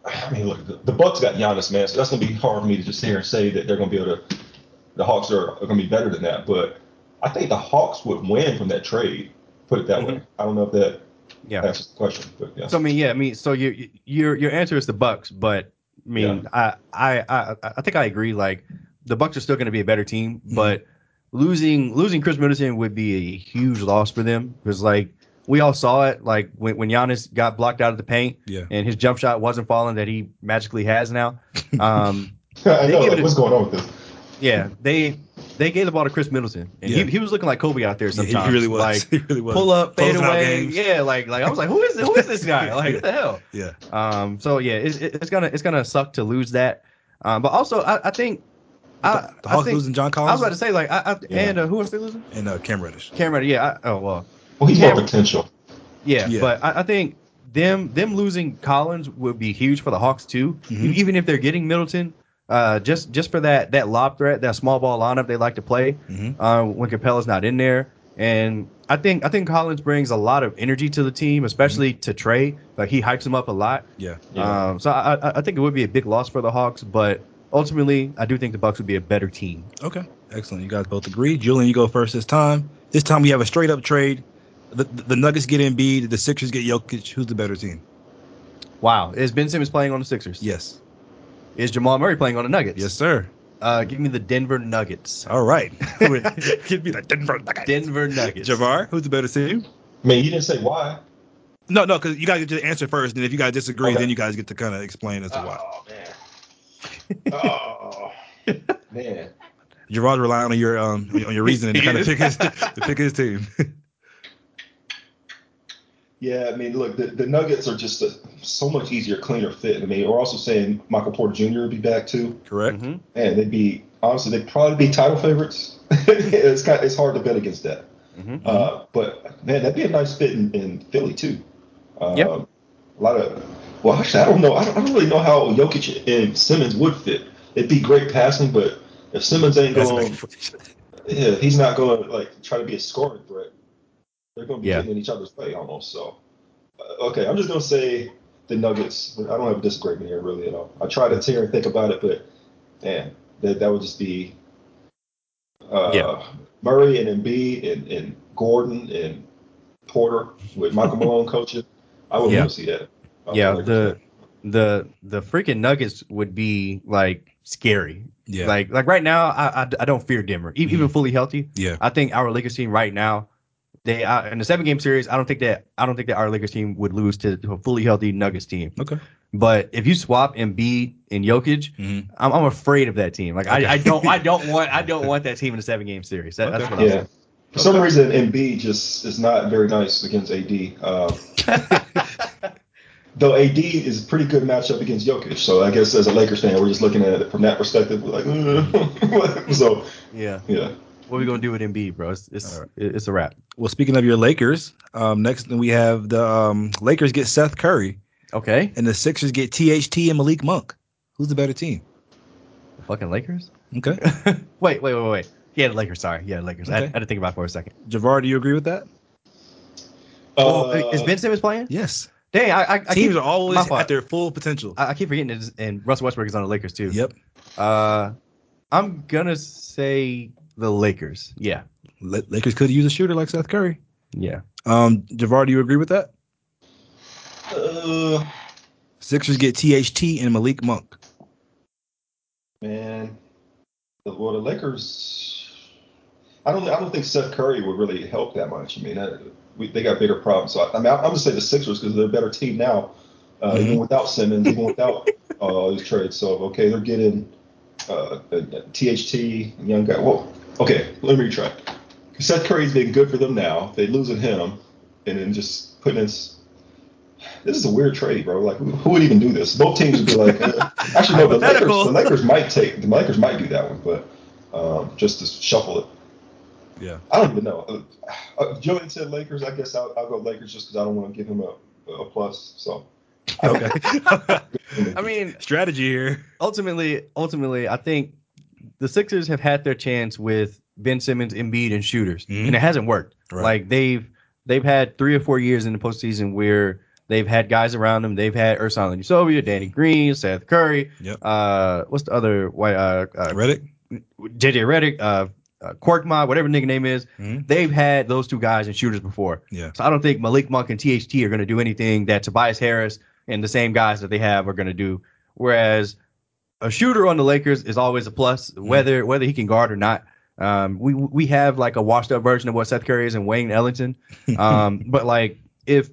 I mean, look, the, the Bucks got Giannis, man, so that's gonna be hard for me to just sit here and say that they're gonna be able to. The Hawks are, are gonna be better than that, but I think the Hawks would win from that trade. Put it that way. I don't know if that Yeah. answers the question, but yeah. So I mean, yeah, I mean, so your your your answer is the Bucks, but I mean, I, I I I think I agree. Like the Bucks are still going to be a better team, Mhm. but losing losing Khris Middleton would be a huge loss for them because like we all saw it, like when when Giannis got blocked out of the paint Yeah. and his jump shot wasn't falling that he magically has now. Um, I know like, it a- what's going on with this. yeah, they they gave the ball to Khris Middleton, and Yeah. he, he was looking like Kobe out there Yeah, sometimes. he really was. Like he really was. pull up, fade Closing away. Yeah, like like I was like, who is who is this guy? Like what the hell? Yeah. Um, so yeah, it's, it's gonna it's gonna suck to lose that. Um, but also I, I think I, the, the I Hawks think losing John Collins. I was about to say like I, I Yeah. and uh, who else they losing? and uh, Cam Reddish. Cameron. Yeah. I, oh well. Well, he's Yeah. more potential. Yeah, Yeah. but I, I think them them losing Collins would be huge for the Hawks too. Mhm. Even if they're getting Middleton, uh, just just for that that lob threat, that small ball lineup they like to play Mhm. uh, when Capela's not in there. And I think I think Collins brings a lot of energy to the team, especially to Trae. Like he hypes him up a lot. Yeah. Yeah. Um, so I, I- I think it would be a big loss for the Hawks, but ultimately I do think the Bucks would be a better team. Okay. Excellent. You guys both agree. Julian, you go first this time. This time we have a straight up trade. The, the Nuggets get Embiid. The Sixers get Jokic. Who's the better team? Wow, is Ben Simmons playing on the Sixers? Yes. Is Jamal Murray playing on the Nuggets? Yes, sir. Uh, give me the Denver Nuggets. All right. Give me the Denver Nuggets. Denver Nuggets. Javar, who's the better team? I mean, you didn't say why. No, no, because you guys get to answer first, and if you guys disagree, Okay. then you guys get to kind of explain as to why. Oh man. oh man. Javar's relying on your um on your reasoning to kind of pick his to pick his team. Yeah, I mean, look, the, the Nuggets are just a so much easier, cleaner fit. I mean, we're also saying Michael Porter Jr. would be back too, Correct. Mhm. and they'd be honestly, they'd probably be title favorites. it's kind, it's hard to bet against that. Mhm. Uh, but man, that'd be a nice fit in, in Philly too. Yep. A lot of well, actually, I don't know. I don't, I don't really know how Jokic and Simmons would fit. It'd be great passing, but if Simmons ain't going, yeah, he's not going to like try to be a scoring threat. They're going to be Yeah. getting in each other's way almost. So, uh, okay, I'm just going to say the Nuggets. I don't have a disagreement here really at all. I try to tear and think about it, but man, that that would just be uh, Yeah. Murray and Embiid and, and Gordon and Porter with Michael Malone coaching. I would Yeah. want to see that. I would Yeah, the the the freaking Nuggets would be like scary. Yeah. Like like right now, I I, I don't fear Denver, even, even fully healthy. yeah. I think our Lakers team right now, they uh, in the seven game series, I don't think that I don't think that our Lakers team would lose to, to a fully healthy Nuggets team. Okay. But if you swap Embiid and Jokic, Mhm. I'm, I'm afraid of that team. Like Okay. I, I don't I don't want I don't want that team in a seven game series. That, That's Okay. what I'm Yeah. For some reason, Embiid just is not very nice against AD. Uh, though AD is a pretty good matchup against Jokic, so I guess as a Lakers fan, we're just looking at it from that perspective. We're like, so Yeah. yeah. What are we gonna do with Embiid, bro? It's it's, it's a wrap. Well, speaking of your Lakers, um, next we have the um, Lakers get Seth Curry Okay. and the Sixers get THT and Malik Monk. Who's the better team? The fucking Lakers. Okay. wait, wait, wait, wait. Yeah, the Lakers. Sorry, yeah, the Lakers. I, I had to think about it for a second. Javar, do you agree with that? oh, Uh, is Ben Simmons playing? Yes. Dang, I, I, I Teams keep, are always at their full potential. I, I keep forgetting it, and Russell Westbrook is on the Lakers too. Yep. Uh, I'm gonna say the Lakers. Yeah, La- Lakers could use a shooter like Seth Curry. yeah. Um, Javar, do you agree with that? uh, Sixers get THT and Malik Monk. man, the- well, the Lakers. I don't. I don't think Seth Curry would really help that much. I mean, that, we, they got bigger problems. So I, I mean, I'm gonna say the Sixers because they're a better team now, uh, even without Simmons, even without uh, all these trades. So okay, they're getting uh, uh, THT, young guy. Well, okay, let me retry. Seth Curry's been good for them now. They losing him, and then just putting in. This is a weird trade, bro. Like, who, who would even do this? Both teams would be like, uh, actually, no. The Lakers, the Lakers might take. The Lakers might do that one, but um, just to shuffle it. Yeah. I don't even know. Uh, uh, Julian said Lakers. I guess I'll, I'll go Lakers just because I don't want to give him a, a plus. So. Okay. I mean, Strategy here. ultimately, ultimately, I think the Sixers have had their chance with Ben Simmons, Embiid, and shooters, Mhm. and it hasn't worked. Right. Like they've they've had three or four years in the postseason where they've had guys around them. They've had Ersan Ilyasova, Danny Green, Seth Curry. Yep. Uh, what's the other white? Uh, uh, Redick. JJ Redick, uh, uh, Korkma, whatever nigga name is, Mhm. they've had those two guys and shooters before. Yeah. So I don't think Malik Monk and THT are going to do anything that Tobias Harris and the same guys that they have are going to do. Whereas a shooter on the Lakers is always a plus, Mm-hmm. whether whether he can guard or not. Um, we we have like a washed up version of what Seth Curry is and Wayne Ellington. Um, but like if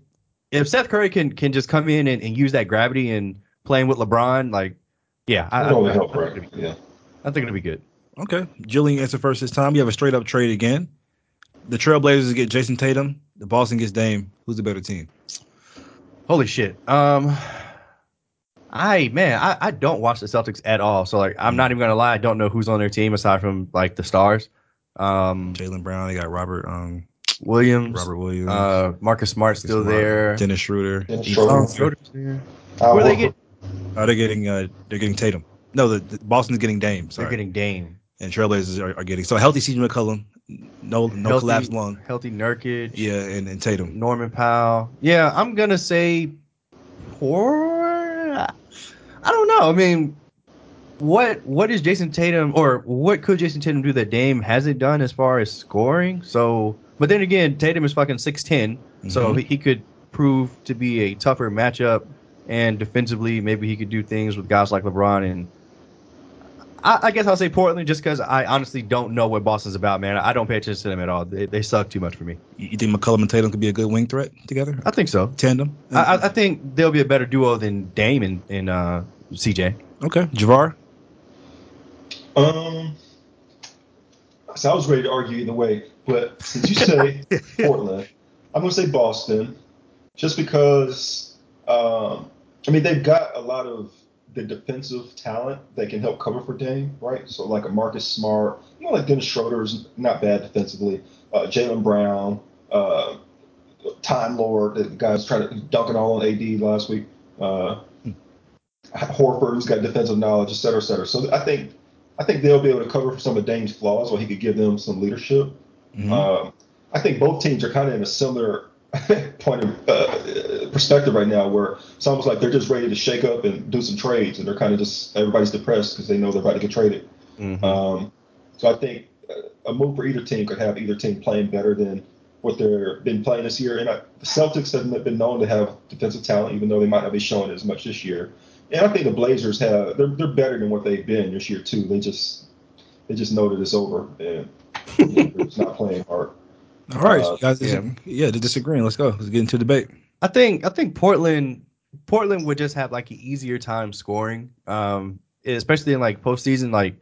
if Seth Curry can can just come in and, and use that gravity and playing with LeBron, like yeah, I, I, I, help, right? think it'll be- Yeah. I think it'll be good. Okay. Jillian answer first this time. You have a straight up trade again. The Trailblazers get Jayson Tatum. The Boston gets Dame. Who's the better team? Holy shit. Um I man, I, I don't watch the Celtics at all. So like I'm not even gonna lie, I don't know who's on their team aside from like the stars. Um Jaylen Brown. They got Robert um Williams, Robert Williams. uh Marcus Smart still there. Dennis Schroeder. Dennis Ethan Schroeder. Oh, Schroeder. Schroeder's there. Uh, Where they get Oh, they're getting uh they're getting Tatum. No, the, the Boston's getting Dame. Sorry. they're getting Dame. and Trailblazers are, are getting so healthy. CJ McCollum. No no Healthy- collapsed lung. Healthy Nurkic. Yeah, and, and Tatum. Norman Powell. Yeah, I'm gonna say poor. I don't know. I mean, what what is Jayson Tatum or what could Jayson Tatum do that Dame hasn't done as far as scoring? So, but then again, Tatum is fucking six so Mhm. he, he could prove to be a tougher matchup. And defensively, maybe he could do things with guys like LeBron and. I, I guess I'll say Portland just because I honestly don't know what Boston's about, man. I don't pay attention to them at all. They, they suck too much for me. You you think McCollum and Tatum could be a good wing threat together? I think so. Tandem? I, I- I think they'll be a better duo than Dame and, and uh, CJ. okay. Javar? Um, so I was ready to argue either way, but since you say Portland, I'm going to say Boston, just because. Um, I mean, they've got a lot of the defensive talent that can help cover for Dame, right? So like a Marcus Smart, you know, like Dennis Schroeder is not bad defensively. Uh, Jaylen Brown, uh, Time Lord, the guy's trying to dunking all on AD last week. Uh, Horford, who's got defensive knowledge, et cetera, et cetera. So I think I think they'll be able to cover for some of Dame's flaws, or he could give them some leadership. Mhm. Um, I think both teams are kind of in a similar point of uh, perspective right now, where it's almost like they're just ready to shake up and do some trades, and they're kind of just everybody's depressed because they know they're about to get traded. Um, so I think uh, a move for either team could have either team playing better than what they've been playing this year. And I, the Celtics have been known to have defensive talent, even though they might not be showing as much this year. And I think the Blazers have they're they're better than what they've been this year too. They just they just know that it's over and just not playing hard. All right, Uh, guys. yeah. Yeah. yeah, they're disagreeing. Let's go. Let's get into debate. I think I think Portland Portland would just have like an easier time scoring, um, especially in like postseason. Like,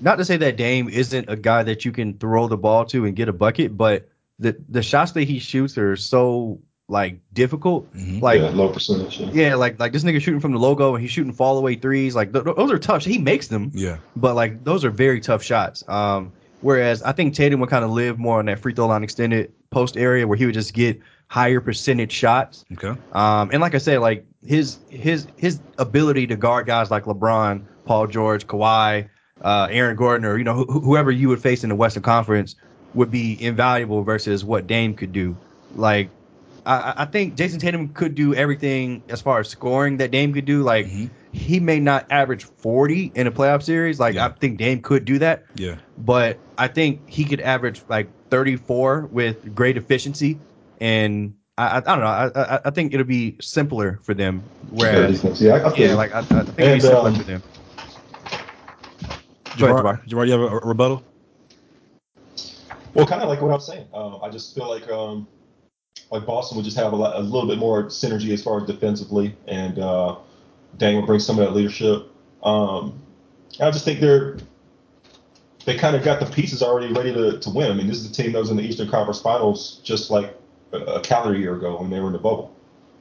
not to say that Dame isn't a guy that you can throw the ball to and get a bucket, but the the shots that he shoots are so like difficult. Mhm. Like, yeah, low percentage. Yeah. yeah, like like this nigga shooting from the logo and he's shooting fall away threes. Like th- th- those are tough. He makes them, Yeah. but like those are very tough shots. Um, whereas I think Tatum would kind of live more on that free throw line extended post area where he would just get higher percentage shots. Okay. Um, and like I said, like his his his ability to guard guys like LeBron, Paul George, Kawhi, uh, Aaron Gordon, or you know wh- whoever you would face in the Western Conference would be invaluable versus what Dame could do. Like I, I- I think Jayson Tatum could do everything as far as scoring that Dame could do. Like Mhm. he may not average 40 in a playoff series. Like Yeah. I think Dame could do that, Yeah. but I think he could average like 34 with great efficiency. And I, I, I don't know. I, I, I think it'll be simpler for them. Better Whereas, defense. Yeah, I, I think. yeah, like I, I think it'll be simpler um, for them. Go ahead, Javar, Javar, you have a, a rebuttal? Well, kind of like what I was saying. Um, I just feel like um, like Boston would just have a, lot, a little bit more synergy as far as defensively, and uh, Dang would bring some of that leadership. Um, I just think they're they kind of got the pieces already ready to, to win. I mean, this is a team that was in the Eastern Conference Finals just like a, a calendar year ago when they were in the bubble.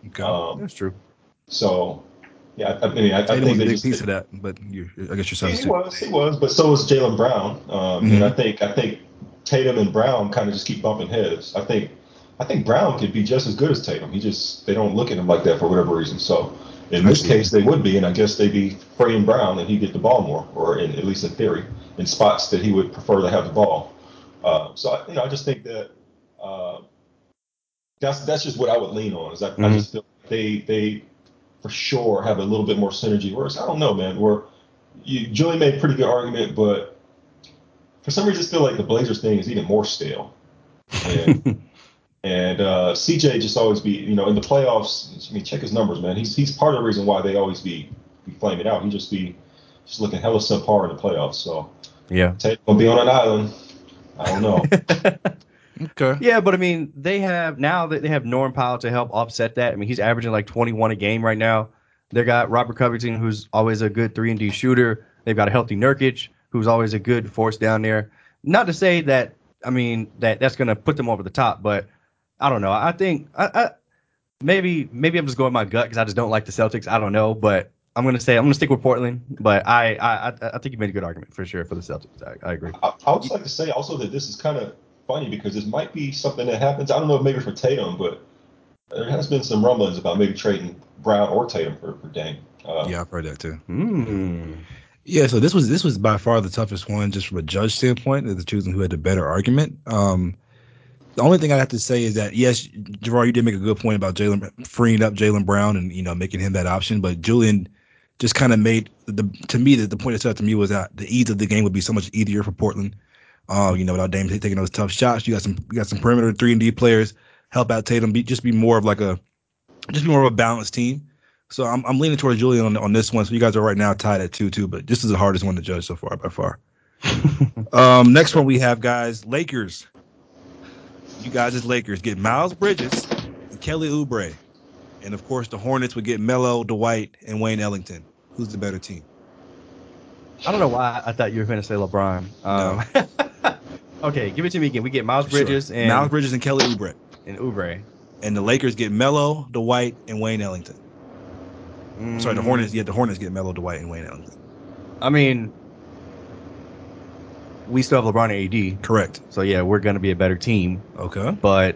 Okay. Um, That's true. so, yeah, I, I mean, I, I think was a big just piece of that, but you, I guess you're Yeah, he was, he was, but so was Jaylen Brown. Um, Mhm. And I think I think Tatum and Brown kind of just keep bumping heads. I think I think Brown could be just as good as Tatum. He just they don't look at him like that for whatever reason. So in this case, they would be, and I guess they'd be spraying Brown, and he'd get the ball more, or in, at least in theory, in spots that he would prefer to have the ball. Uh, so I, you know, I just think that uh, that's that's just what I would lean on. Is I, I Mhm. just feel they they for sure have a little bit more synergy. Whereas I don't know, man. Where you, Julie made a pretty good argument, but for some reason, I feel like the Blazers thing is even more stale. And, and uh, CJ just always be, you know, in the playoffs. I mean, check his numbers, man. He's he's part of the reason why they always be be flaming out. He just be just looking hella subpar in the playoffs. So Yeah. Tatum gonna be on an island. I don't know. Okay. Yeah, but I mean, they have now that they have Norm Powell to help offset that. I mean, he's averaging like 21 a game right now. They got Robert Covington, who's always a good three and D shooter. They've got a healthy Nurkic, who's always a good force down there. Not to say that I mean that that's gonna put them over the top, but I don't know. I think I, I maybe maybe I'm just going my gut because I just don't like the Celtics. I don't know, but I'm gonna say I'm gonna stick with Portland. But I I I, I think you made a good argument for sure for the Celtics. I, I agree. I, I would like to say also that this is kind of funny because this might be something that happens. I don't know if maybe for Tatum, but there has been some rumblings about maybe trading Brown or Tatum for, for Dame. Uh, Yeah, I've heard that too. Mm. Yeah, so this was this was by far the toughest one, just from a judge standpoint, of the choosing who had the better argument. Um, the only thing I have to say is that yes, Gerard, you did make a good point about Jalen freeing up Jaylen Brown and you know making him that option, but Julian just kind of made the to me the, the point out to me was that the ease of the game would be so much easier for Portland. Uh, you know, without Dame taking those tough shots, you got some you got some perimeter three and D players help out Tatum, be just be more of like a just be more of a balanced team. So I'm, I'm leaning towards Julian on, on this one. So you guys are right now tied at two two, but this is the hardest one to judge so far by far. um, next one we have guys Lakers. You guys as Lakers get Miles Bridges, and Kelly Oubre, and of course the Hornets would get Melo, Dwight, and Wayne Ellington. Who's the better team? I don't know why I thought you were going to say LeBron. Um, okay, give it to me again. We get Miles Bridges Sure. and Miles Bridges and Kelly Oubre, and Oubre. and the Lakers get Melo, Dwight, and Wayne Ellington. I'm Sorry, the Mm, Hornets. Yeah, the Hornets get Melo, Dwight, and Wayne Ellington. I mean, we still have LeBron and AD, Correct. so yeah, we're going to be a better team. Okay. But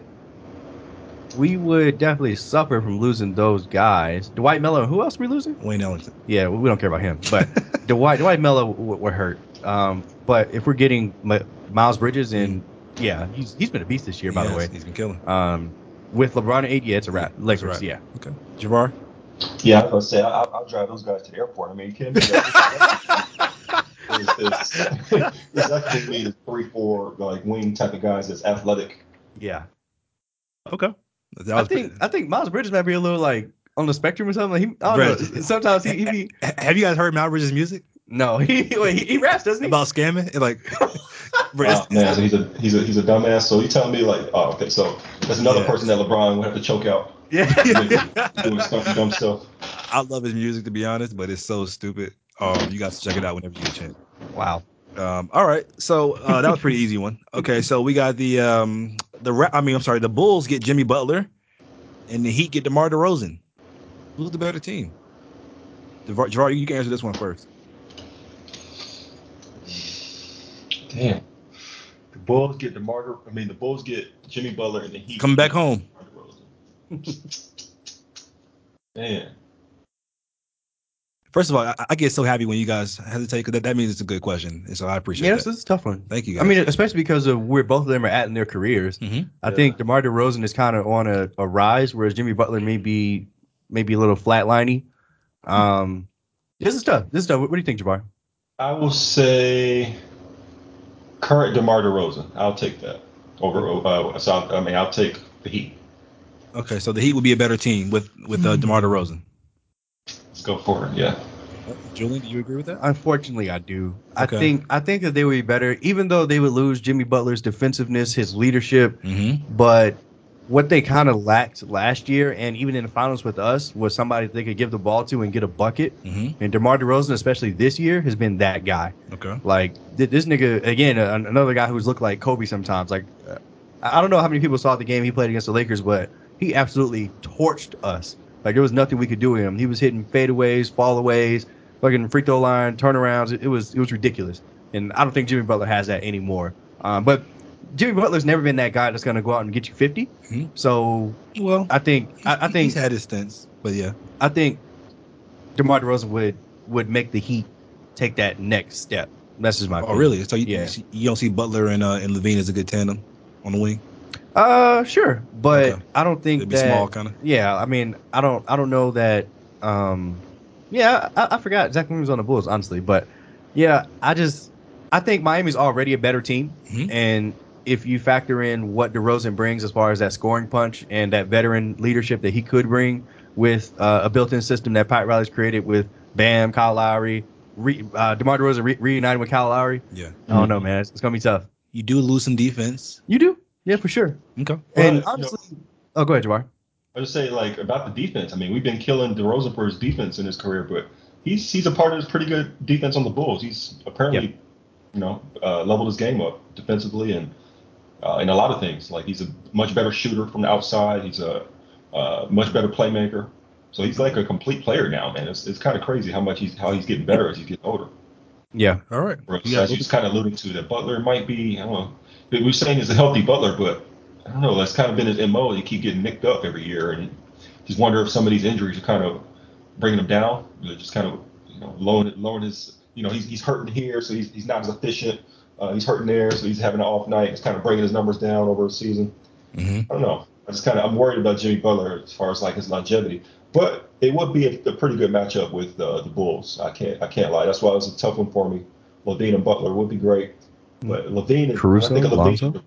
we would definitely suffer from losing those guys. Dwight Melo. Who else are we losing? Wayne Ellington. Yeah, we don't care about him. But Dwight Dwight Melo w- were hurt. Um, but if we're getting M- Miles Bridges and yeah, he's he's been a beast this year, by the way. he's been killing. Um, with LeBron and AD, yeah, it's a wrap. Lakers, right. yeah. Okay. Javar. Yeah, I was gonna say I, I'll, I'll drive those guys to the airport. I mean, you kidding me? It's, it's, it's actually me the three, four like wing type of guys that's athletic. Yeah. Okay. I was think I think Miles Bridges might be a little like on the spectrum or something. Like he, I don't Bruh. know. Sometimes he, he be Have you guys heard Miles Bridges' music no. He, wait, he he raps, doesn't he? about scamming? And like, bro, Oh, man, so he's a he's a he's a dumbass. So you telling me like, oh, okay, so that's another Yeah. person that LeBron would have to choke out yeah. doing stuff, dumb stuff. I love his music to be honest, but it's so stupid. Um, you guys check it out whenever you get a chance. wow. Um, all right, so uh, that was a pretty easy one. Okay, so we got the um the Ra- I mean I'm sorry, the Bulls get Jimmy Butler, and the Heat get DeMar DeRozan. Who's the better team? DeVar- Gerard, you can answer this one first. Damn. The Bulls get DeMar. De- I mean, the Bulls get Jimmy Butler and the Heat. Coming back home. Man, First of all, I, I get so happy when you guys hesitate because that, that means it's a good question, and so I appreciate it. Yeah, that. this, this is a tough one. Thank you. Guys. I mean, especially because of where both of them are at in their careers. Mhm. I Yeah. think DeMar DeRozan is kind of on a, a rise, whereas Jimmy Butler may be maybe a little flatliney. Um, this is tough. This is tough. What, what do you think, Javar? I will say current DeMar DeRozan. I'll take that over. Uh, so I, I mean, I'll take the Heat. okay, so the Heat would be a better team with with uh, DeMar DeRozan. Let's go for it. Yeah. Julian, do you agree with that? Unfortunately, I do. I think I think that they would be better, even though they would lose Jimmy Butler's defensiveness, his leadership. Mm-hmm. But what they kind of lacked last year, and even in the finals with us, was somebody they could give the ball to and get a bucket. Mm-hmm. And DeMar DeRozan, especially this year, has been that guy. Okay. Like th- this nigga again, another guy who's looked like Kobe sometimes. Like uh, I I don't know how many people saw the game he played against the Lakers, but he absolutely torched us. Like there was nothing we could do with him. He was hitting fadeaways, fallaways, fucking free throw line, turnarounds. It, it was it was ridiculous. And I don't think Jimmy Butler has that anymore. Um, but Jimmy Butler's never been that guy that's gonna go out and get you 50. Mhm. So Well, I think I, I think he's had his stints, but yeah. I think DeMar DeRozan would would make the Heat take that next step. That's just my Oh, opinion. really? So you, Yeah. you don't see Butler and uh, and LaVine as a good tandem on the wing? Uh, sure, but Okay. I don't think be that. small, kind of. Yeah, I mean, I don't, I don't know that. Um, yeah, I, I forgot Zach was on the Bulls, honestly, but yeah, I just, I think Miami's already a better team, Mhm. and if you factor in what DeRozan brings as far as that scoring punch and that veteran leadership that he could bring with uh, a built-in system that Pat Riley's created with Bam, Kyle Lowry, re, uh, DeMar DeRozan re- reunited with Kyle Lowry. Yeah. I don't know, man. It's, it's gonna be tough. You do lose some defense. You do, yeah, for sure. Okay. And Well, honestly, oh, go ahead, Javar. I just say like about the defense. I mean, we've been killing DeRozan for his defense in his career, but he's he's a part of this pretty good defense on the Bulls. He's apparently, Yep. you know, uh, leveled his game up defensively and uh, in a lot of things. Like he's a much better shooter from the outside. He's a uh, much better playmaker. So he's like a complete player now, man. It's, it's kind of crazy how much he's how he's getting better as he's getting older. Yeah, All right. Whereas, You got as you just kind of alluding to, that Butler might be, I don't know, we we're saying he's a healthy Butler, but I don't know, that's kind of been his MO. He keep getting nicked up every year, and just wonder if some of these injuries are kind of bringing him down. They're just kind of, you know, lowering lowering his, you know, he's, he's hurting here, so he's, he's not as efficient. Uh, he's hurting there, so he's having an off night. It's kind of bringing his numbers down over a season. hmm I don't know. I just kind of I'm worried about Jimmy Butler as far as like his longevity, but it would be a, a pretty good matchup with uh, the Bulls. I can't I can't lie. That's why it was a tough one for me. LaVine and Butler would be great, but LaVine and Caruso, I think of LaVine,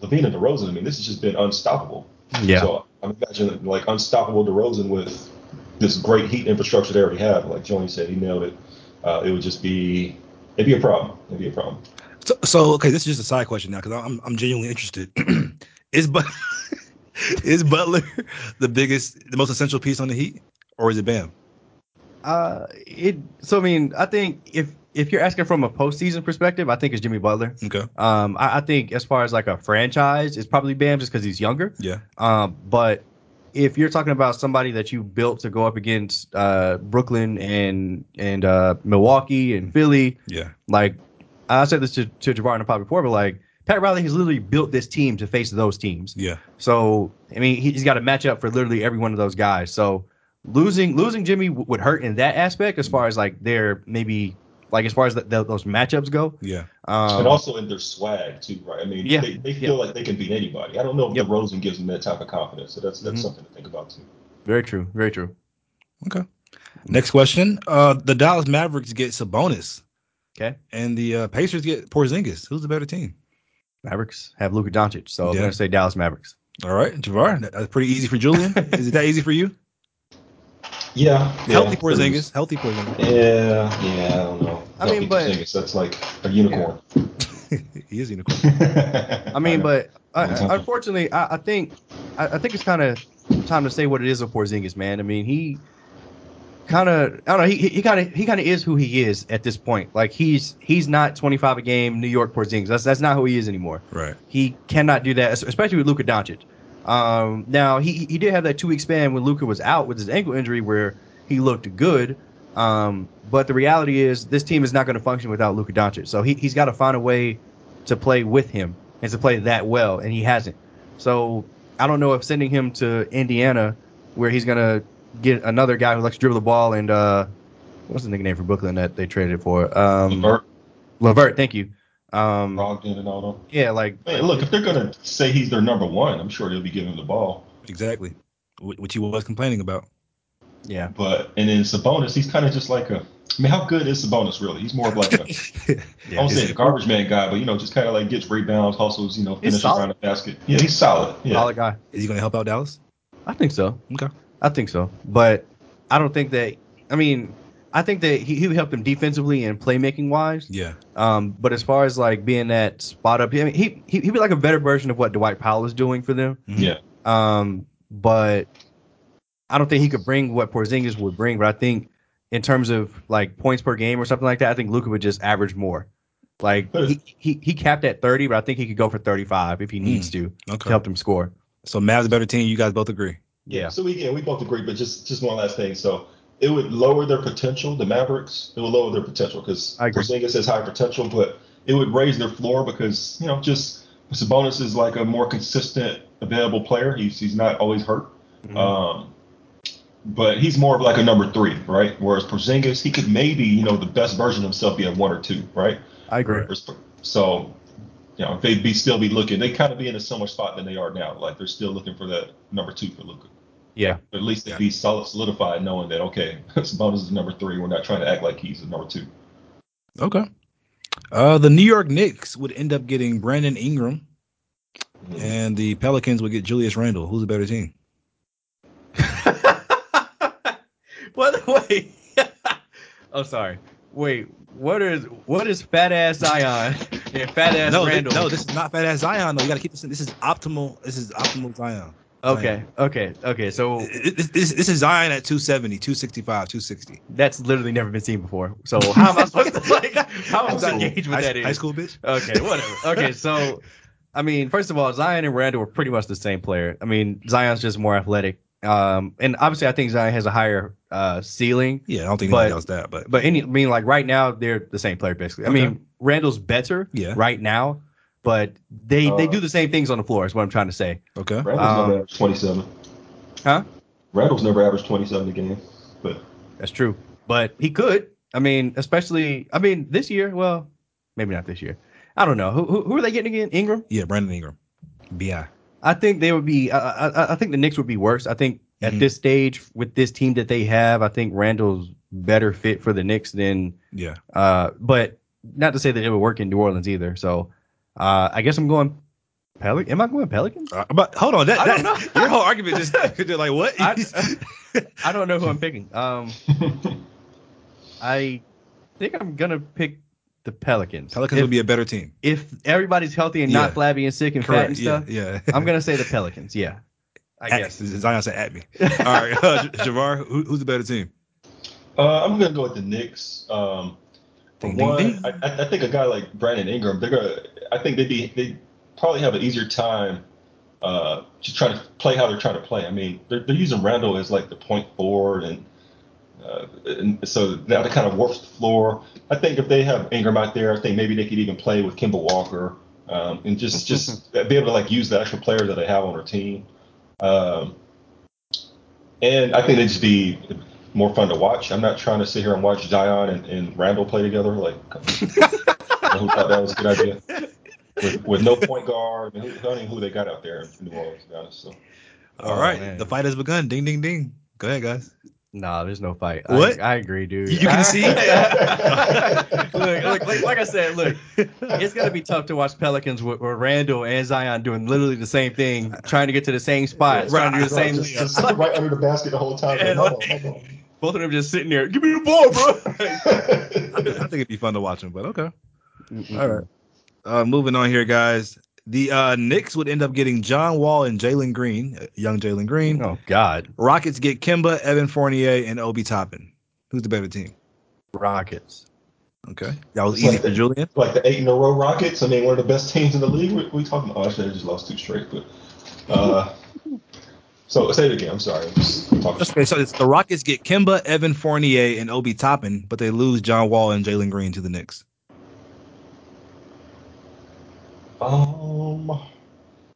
LaVine and DeRozan. I mean, this has just been unstoppable. yeah. So I'm imagining like unstoppable DeRozan with this great Heat infrastructure they already have. Like Johnny said, he nailed it. Uh, it would just be it'd be a problem. It'd be a problem. So, so okay, this is just a side question now because I'm I'm genuinely interested. is but is Butler the biggest, the most essential piece on the Heat, or is it Bam? Uh, it. So I mean, I think if if you're asking from a postseason perspective, I think it's Jimmy Butler. Okay. Um, I, I think as far as like a franchise, it's probably Bam just because he's younger. Yeah. Um, but if you're talking about somebody that you built to go up against uh Brooklyn and and uh Milwaukee and Philly, Yeah. like I said this to to Javar the pod before, but like Pat Riley has literally built this team to face those teams. Yeah. So I mean, he- he's got a matchup for literally every one of those guys. So losing losing Jimmy w- would hurt in that aspect, as far as like their maybe like as far as the, the, those matchups go. Yeah. Um, and also in their swag too, right? I mean, Yeah, they, they feel like they can beat anybody. I don't know if Yep. DeRozan gives them that type of confidence. So that's that's Mhm. something to think about too. very true, very true. Okay. Next question. Uh, the Dallas Mavericks get Sabonis, Okay, and the uh, Pacers get Porzingis. Who's the better team? Mavericks have Luka Doncic, so I'm gonna say Dallas Mavericks. All right, Javar. that- That's pretty easy for Julian. Is it that easy for you? Yeah, yeah. Healthy Porzingis. Healthy Porzingis. Yeah, yeah, I don't know. I mean, but- Porzingis, that's like a unicorn. he is unicorn. I mean, but uh, Long time. unfortunately, I, I think I, I think it's kind of time to say what it is with Porzingis, man. I mean, he kind of I don't know. He he kind of he kind of is who he is at this point. Like he's he's not 25 a game New York Porzingis. That's that's not who he is anymore. right. He cannot do that, especially with Luka Doncic. Um, now he he did have that two week span when Luka was out with his ankle injury where he looked good. Um, but the reality is this team is not going to function without Luka Doncic. So he he's got to find a way to play with him and to play that well, and he hasn't. So I don't know if sending him to Indiana, where he's going to get another guy who likes to dribble the ball and uh, what's the nickname for Brooklyn that they traded for? Um, LeVert, LeVert, thank you. Um, Brogdon, and all them. yeah, like Man, look, if they're gonna say he's their number one, I'm sure they'll be giving him the ball. Exactly. Which he was complaining about. Yeah. But and then Sabonis, he's kind of just like a. I mean, how good is Sabonis really? He's more of like a. I won't say a garbage man guy, but you know, just kind of like gets rebounds, hustles, you know, He's finishes around the basket. Yeah, he's solid. Yeah. Solid guy. Is he going to help out Dallas? I think so. Okay. I think so. But I don't think that. I mean, I think that he, he would help them defensively and playmaking wise. Yeah. Um, but as far as like being that spot up, I mean, he he he'd be like a better version of what Dwight Powell is doing for them. yeah. Um, but I don't think he could bring what Porzingis would bring. But I think in terms of like points per game or something like that, I think Luka would just average more. Like he, he he capped at 30, but I think he could go for 35 if he needs to to Okay. help them score. So Mavs a better team. You guys both agree. Yeah. So we yeah, we both agree, but just just one last thing. So it would lower their potential. The Mavericks, it would lower their potential because I. Porzingis has high potential, but it would raise their floor because you know just Sabonis is like a more consistent available player. He's he's not always hurt. Mhm. Um, but he's more of like a number three, right? Whereas Porzingis, he could maybe, you know, the best version of himself be at one or two, right? I agree. So, you know, they'd be still be looking. They kind of be in a similar spot than they are now. Like they're still looking for that number two for Luka. Yeah. But at least they'd be solid, solidified, knowing that okay, Sabonis is number three. We're not trying to act like he's a number two. Okay. Uh, the New York Knicks would end up getting Brandon Ingram, and the Pelicans would get Julius Randle. Who's a better team? what? Wait. oh, sorry. Wait. What is what is fat ass Zion and fat ass no, Randle? no, this is not fat ass Zion though. You got to keep this. In. This is optimal. This is optimal Zion. okay. Okay. Okay. So This, this, this is Zion at 270, 265, 260. that's literally never been seen before. So how am I supposed to like? How am I supposed to gauge what high, that is? high school bitch. Okay. Whatever. Okay. So, I mean, first of all, Zion and Randle are pretty much the same player. I mean, Zion's just more athletic. Um, and obviously, I think Zion has a higher uh ceiling. Yeah, I don't think But- anybody does that, but But any, I mean, like right now, they're the same player basically. I mean, Randle's better Yeah. right now, but they they Uh, do the same things on the floor. Is what I'm trying to say. okay. Randle's Um, never averaged 27. Huh? Randle's never averaged 27 a game. But That's true. But he could. I mean, especially. I mean, this year. Well, maybe not this year. I don't know. Who who, who are they getting again? Ingram. Yeah, Brandon Ingram, Bi. I think they would be. I, I, I think the Knicks would be worse. I think at Mhm. this stage with this team that they have, I think Randle's better fit for the Knicks than. Yeah. Uh, but not to say that it would work in New Orleans either. So, uh, I guess I'm going. Pelican? Am I going Pelicans? Uh, but hold on, that, I don't know. your whole argument just like what? I, I don't know who I'm picking. Um, I think I'm gonna pick the Pelicans. Pelicans if, would be a better team. if everybody's healthy and Yeah. not flabby and sick and fat and stuff. yeah. yeah. I'm gonna say the Pelicans. Yeah, I At- guess. Zion said at me. All right, uh, Javar, who, who's the better team? uh, I'm gonna go with the Knicks. Um, for Ding, ding, one, ding. I, I I think a guy like Brandon Ingram, they're gonna. I think they'd be they probably have an easier time uh, just trying to play how they're trying to play. I mean, they're, they're using Randle as like the point forward, and, uh, and so now they kind of warps the floor. I think if they have Ingram out there, I think maybe they could even play with Kemba Walker um, and just just be able to like use the actual players that they have on their team. Um, and I think they'd just be more fun to watch. I'm not trying to sit here and watch Zion and, and Randle play together. Like, who thought that was a good idea? With, with no point guard, and who, I don't even who they got out there in New Orleans, to be honest. So. All Oh, right, man. the fight has begun. Ding, ding, ding. Go ahead, guys. Nah, there's no fight. What? I, I agree, dude. You can see? look, look, like, like I said, look, it's gonna be tough to watch Pelicans with, with Randle and Zion doing literally the same thing, trying to get to the same spot, trying to do the same. Just, just sit right under the basket the whole time. Yeah, Hold on, like- hold on. Both of them just sitting there. Give me the ball, bro. I think it'd be fun to watch them, but okay. bro. All right. Uh, moving on here, guys. The uh, Knicks would end up getting John Wall and Jalen Green, uh, young Jalen Green. Oh God, Rockets get Kemba, Evan Fournier, and Obi Toppin. Who's the better team? Rockets. Okay, that was It's easy like for the- Julian. like the eight in a row Rockets. I mean, one of the best teams in the league. We, we talking about? Oh, actually, they just lost two straight. But uh, so say it again. I'm sorry. I'm just talking. Okay, so it's the Rockets get Kemba, Evan Fournier, and Obi Toppin, but they lose John Wall and Jalen Green to the Knicks. Um,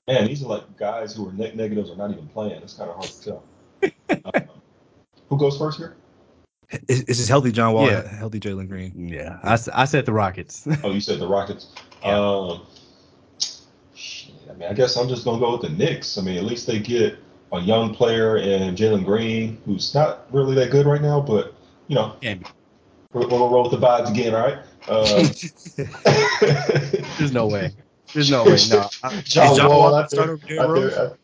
man, these are like guys who are net negatives are not even playing. It's kind of hard to tell. um, who goes first here? Is, is this healthy John Wall? Yeah. Healthy Jalen Green. Yeah, I, I said the Rockets. Oh, you said the Rockets. Yeah. Um, shit, I mean, I guess I'm just gonna go with the Knicks. I mean, at least they get a young player and Jalen Green, who's not really that good right now, but you know, Can be. we're, we're gonna roll with the vibes again, all right? Um, There's no way. There's no way. No, John, John Wall Wall out over Derrick Rose? there,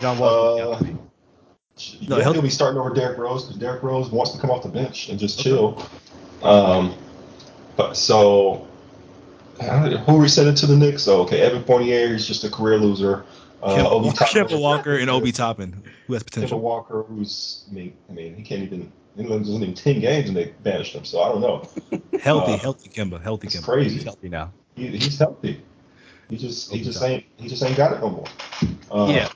John Wall. Uh, No, he'll- he'll be starting over Derrick Rose because Derrick Rose wants to come off the bench and just chill. Um, but so I don't- who we sent it to the Knicks? Oh, okay, Evan Fournier is just a career loser. Uh, Obi Kemba Walker and Obi Toppin, who has potential. Kemba potential. Walker, who's I mean, I mean, he can't even. He doesn't even ten games and they banished him. So I don't know. Healthy, Uh, healthy Kemba, healthy It's Kemba. crazy. He's healthy now. He, he's healthy. He just he just ain't he just ain't got it no more. Uh, Yeah.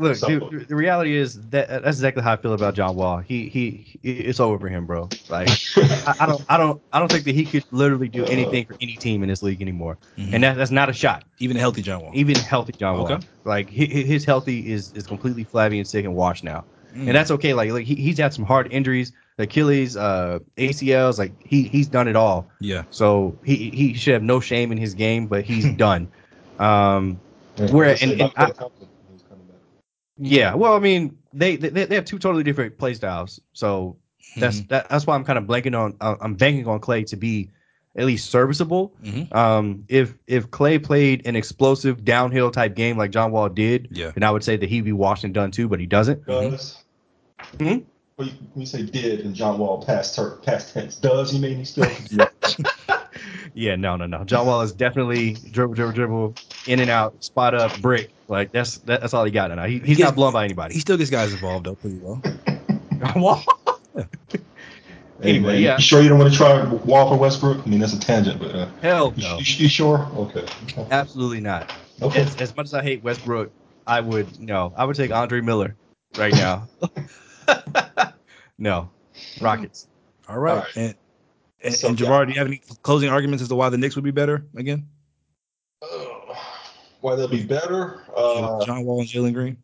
Look, So- dude, the reality is that that's exactly how I feel about John Wall. He he, he it's over for him, bro. Like I, I don't I don't I don't think that he could literally do anything for any team in this league anymore. Mhm. And that, that's not a shot. Even healthy John Wall. Even healthy John Wall, like hi- hi- his healthy is is completely flabby and sick and washed now, Mm. and that's okay. Like like he, he's had some hard injuries, Achilles, uh, ACLs. Like he he's done it all. yeah. So he he should have no shame in his game, but he's done. Um, Where- and- and I- Klay Thompson, who's coming back. yeah, well, I mean, they they, they have two totally different play styles, so that's Mhm. that, that's why I'm kind of blanking on uh, I'm banking on Klay to be at least serviceable. Mhm. Um, if if Klay played an explosive downhill type game like John Wall did, Yeah. then I would say that he'd be washed and done too, but he doesn't. Does. Hmm? When you, when you say did and John Wall past ter- past tense, does he mean he still? Yeah, no, no, no. John Wall is definitely dribble, dribble, dribble, in and out, spot up, brick. Like that's that, that's all he got now. He, he's He not blown by anybody. He still gets guys involved though pretty well. Wall. Hey, Anyway, man, yeah. You sure you don't want to try Wall for Westbrook? I mean, that's a tangent, but uh, Hell you, no, you, you sure? Okay. absolutely not. Okay. As, as much as I hate Westbrook, I would no. I would take Andre Miller right now. no, Rockets. All right. All right. And, and, So, and yeah. Do you have any closing arguments as to why the Knicks would be better again? Uh, why they'll be better? Uh, John Wall and Jalen Green.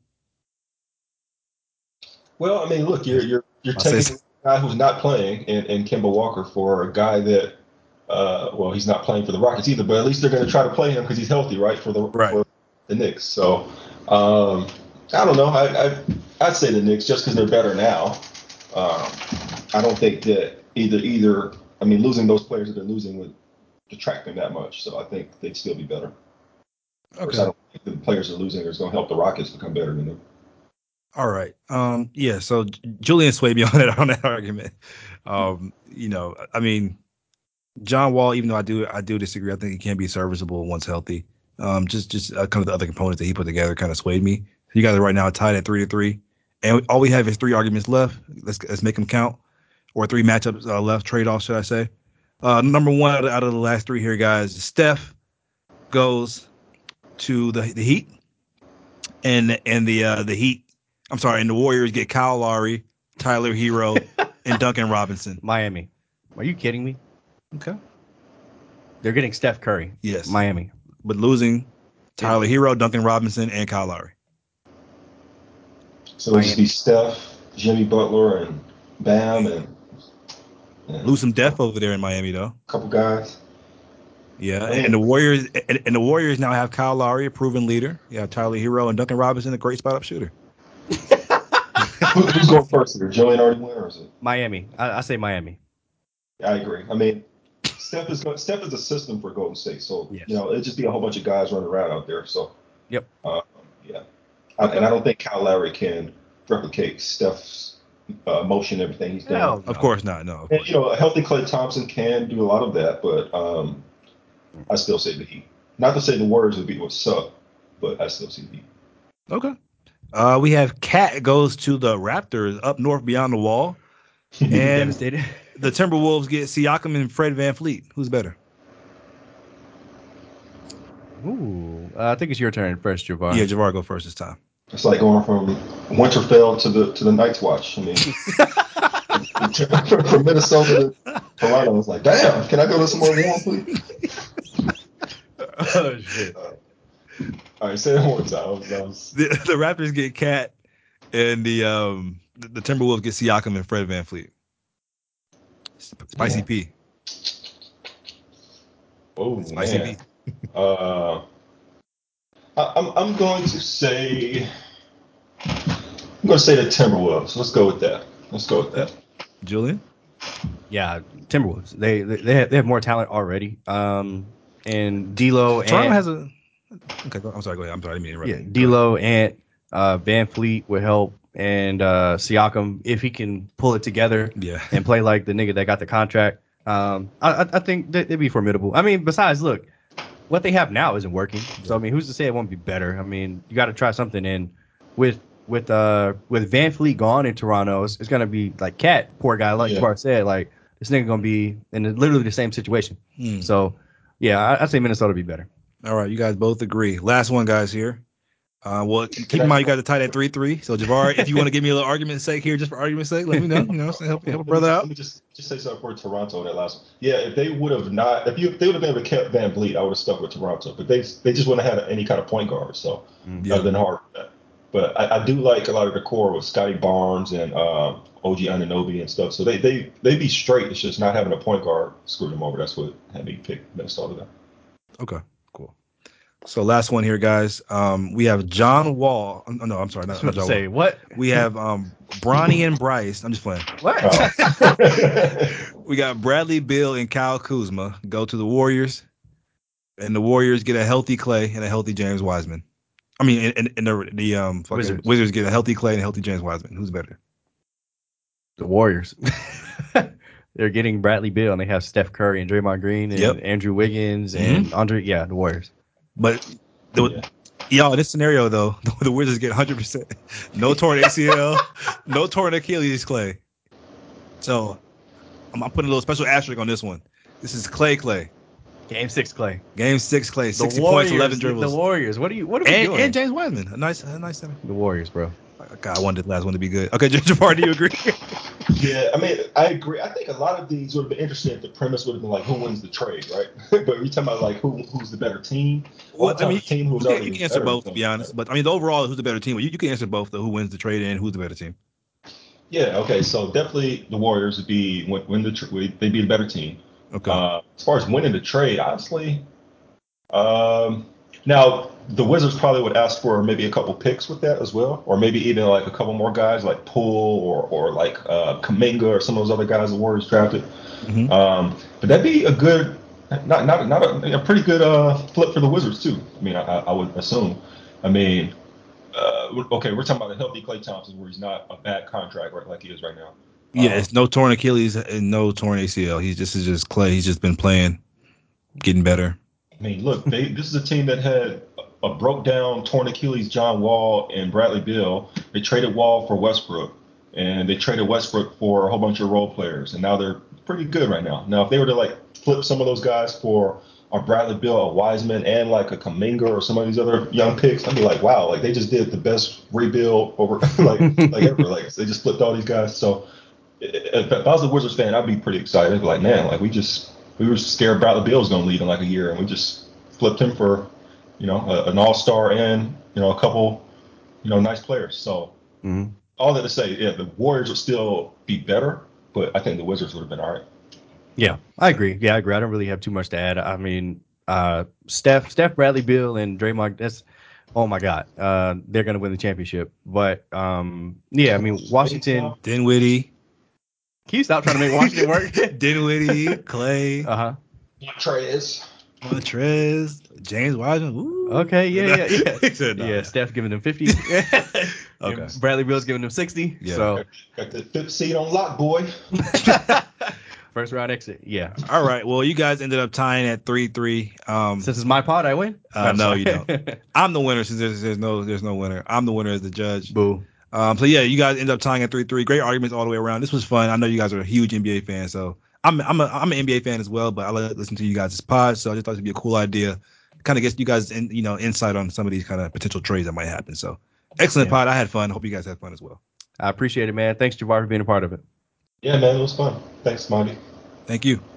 well, I mean, look, you're you're you're I'll taking a guy who's not playing and, and Kemba Walker for a guy that, uh, well, he's not playing for the Rockets either, but at least they're going to try to play him because he's healthy, right? For the Right. for the Knicks. So, um, I don't know. I, I I'd say the Knicks just because they're better now. Um, I don't think that either either. I mean, losing those players that they're losing would detract them that much. So I think they'd still be better. Of course, I Okay. don't think the players they're losing is going to help the Rockets become better than them. All right. Um. Yeah. So Julian swayed me on that on that argument. Um. You know. I mean, John Wall. Even though I do I do disagree. I think he can be serviceable once healthy. Um. Just just uh, kind of the other components that he put together kind of swayed me. You guys are right now tied at three to three, and all we have is three arguments left. Let's let's make them count, or three matchups uh, left. Trade offs, should I say? Uh. Number one out of, out of the last three here, guys. Steph goes to the the Heat, and and the uh the Heat I'm sorry, and the Warriors get Kyle Lowry, Tyler Herro, and Duncan Robinson. Miami. Are you kidding me? Okay. They're getting Steph Curry. Yes. Miami. But losing Tyler Herro, Duncan Robinson, and Kyle Lowry. So it'll just be Steph, Jimmy Butler, and Bam, and, and Lose some depth over there in Miami though. a couple guys. Yeah. And, the Warriors and, and the Warriors now have Kyle Lowry, a proven leader. Yeah, Tyler Herro and Duncan Robinson, a great spot up shooter. Who's going first here? Julian already went, or is it? Miami. I, I say Miami. I agree. I mean, Steph is Steph is a system for Golden State, so Yes. you know it'd just be a whole bunch of guys running around out there. So, Yep. uh, yeah, I, and I don't think Kyle Lowry can replicate Steph's uh, motion, everything he's done. Hell Of course not. No. And you know, a healthy Klay Thompson can do a lot of that, but um, I still say the Heat. Not to say the Warriors would be what suck, but I still see the Heat. Okay. Uh, we have KAT goes to the Raptors up north beyond the wall, and Devastated. the Timberwolves get Siakam and Fred Van Fleet. Who's better? Ooh, uh, I think it's your turn first, Javar. Yeah, Javar go first this time. It's like going from Winterfell to the to the Night's Watch. I mean, from Minnesota to Toronto, it's like, damn, can I go to somewhere warm, please? oh shit. All right, say that one more time. That was- was- The, the Raptors get KAT, and the um the, the Timberwolves get Siakam and Fred VanVleet. Spicy Yeah. P. oh Spicy man. P. Uh, I, I'm I'm going to say I'm going to say the Timberwolves. Let's go with that. Let's go with that. Julian. Yeah, Timberwolves. They they they have, they have more talent already. Um, and D'Lo Toronto and has a. Okay, go- I'm sorry. Go ahead. I'm sorry. I didn't mean to yeah, interrupt. D'Lo and uh, VanVleet would help, and uh, Siakam if he can pull it together Yeah. and play like the nigga that got the contract. Um, I I, I think they'd be formidable. I mean, besides, look, what they have now isn't working. So I mean, who's to say it won't be better? I mean, you got to try something. And with with uh with VanVleet gone in Toronto, it's, it's gonna be like KAT, poor guy, like Yeah. Bart said, like this nigga gonna be in literally the same situation. Hmm. So yeah, I, I'd say Minnesota be better. All right, you guys both agree. Last one, guys. Here. Uh, well, keep in mind you got are tied at three three. So Javar, if you want to give me a little argument's sake here, just for argument's sake, let me know. You know, so help, help a brother Let out. me just just say something for Toronto that last one. Yeah, if they would have not, if you if they would have never kept VanVleet, I would have stuck with Toronto. But they they just wouldn't have had any kind of point guard, so Yeah. that would have been hard. For that. But I, I do like a lot of the core with Scottie Barnes and uh, OG Anunoby and stuff. So they they they be straight. It's just not having a point guard screwed them over. That's what had me pick Minnesota. There. Okay, cool. So last one here, guys. Um, we have John Wall. oh, No, I'm sorry, I not, was not about to John say Wall. what? We have um Bronny and Bryce. I'm just playing. What? Oh. We got Bradley Beal and Kyle Kuzma go to the Warriors, and the Warriors get a healthy Klay and a healthy James Wiseman. I mean, and, and the the um Wizards. Wizards. get a healthy Klay and a healthy James Wiseman. Who's better? The Warriors. They're getting Bradley Beal, and they have Steph Curry and Draymond Green and Yep. Andrew Wiggins and Andre. Yeah, the Warriors. But the, Yeah. y'all, in this scenario though, the, Wizards get 100 percent no torn ACL, no torn Achilles, Klay. So I'm, I'm putting a little special asterisk on this one. This is Klay Klay. Game six, Klay. Game six, Klay. The 60 Warriors, points, 11 dribbles. The. Warriors. What are you? What are we and, doing? and James Wiseman. A nice, a nice seven. the Warriors, bro. God, I wanted the last one to be good. Okay, Javar, do you agree? Yeah, I mean, I agree. I think a lot of these would have been interesting if the premise would have been like, who wins the trade, right? but you're talking about like who who's the better team. Well, I mean, team who's you can, you can answer both, to be honest. But I mean, the overall, who's the better team? Well, you, you can answer both, the who wins the trade and who's the better team. Yeah, okay. So definitely the Warriors would be win, win the they'd be the better team. Okay. Uh, as far as winning the trade, honestly, um, now the Wizards probably would ask for maybe a couple picks with that as well, or maybe even like a couple more guys like Poole or or like uh, Kuminga or some of those other guys the Warriors drafted. Mhm. Um, but that'd be a good, not not not a, a pretty good uh, flip for the Wizards too. I mean, I, I would assume. I mean, uh, okay, we're talking about a healthy Klay Thompson where he's not a bad contract right like he is right now. yeah, Uh, it's no torn Achilles and no torn ACL. He's just is just Klay. He's just been playing, getting better. I mean, look, they, this is a team that had a, broke down, torn Achilles, John Wall and Bradley Beal. They traded Wall for Westbrook, and they traded Westbrook for a whole bunch of role players, and now they're pretty good right now. Now, if they were to like flip some of those guys for a Bradley Beal, a Wiseman, and like a Kuminga or some of these other young picks, I'd be like, wow, like they just did the best rebuild over like like ever. Like they just flipped all these guys. So if, I was a Wizards fan, I'd be pretty excited. Like, man, like we just we were scared Bradley Beal was to leave in like a year, and we just flipped him for, you know, a, an All Star and you know a couple, you know, nice players. So Mhm. all that to say, yeah, the Warriors would still be better, but I think the Wizards would have been all right. Yeah, I agree. Yeah, I agree. I don't really have too much to add. I mean, uh, Steph, Steph, Bradley, Beal, and Draymond. That's oh my god, uh, they're gonna win the championship. But um, yeah, I mean, Washington. Dinwiddie, Can you stop trying to make Washington work? Dinwiddie, Klay, uh huh. Trez. Montrez, James Wiseman. Ooh. Okay, yeah, yeah, yeah. He said, nah. Yeah, Steph giving them fifty. Okay. And Bradley Beal's giving them 60. Yeah. So Got the fifth seed on lock, boy. first round exit. Yeah. All right. Well, you guys ended up tying at three three. Um, Since it's my pod, I win. Uh, I'm no, sorry. you don't. I'm the winner since there's, there's no there's no winner. I'm the winner as the judge. Boo. Um, so yeah, you guys end up tying at three three. Great arguments all the way around. This was fun. I know you guys are a huge NBA fan, so I'm I'm a, I'm an NBA fan as well. But I like to listen to you guys' pod, so I just thought it'd be a cool idea. Kind of gets you guys in, you know insight on some of these kind of potential trades that might happen. So excellent Yeah. pod. I had fun. Hope you guys had fun as well. I appreciate it, man. Thanks, Javar, for being a part of it. Yeah, man, it was fun. Thanks, Mondy. Thank you. Bye.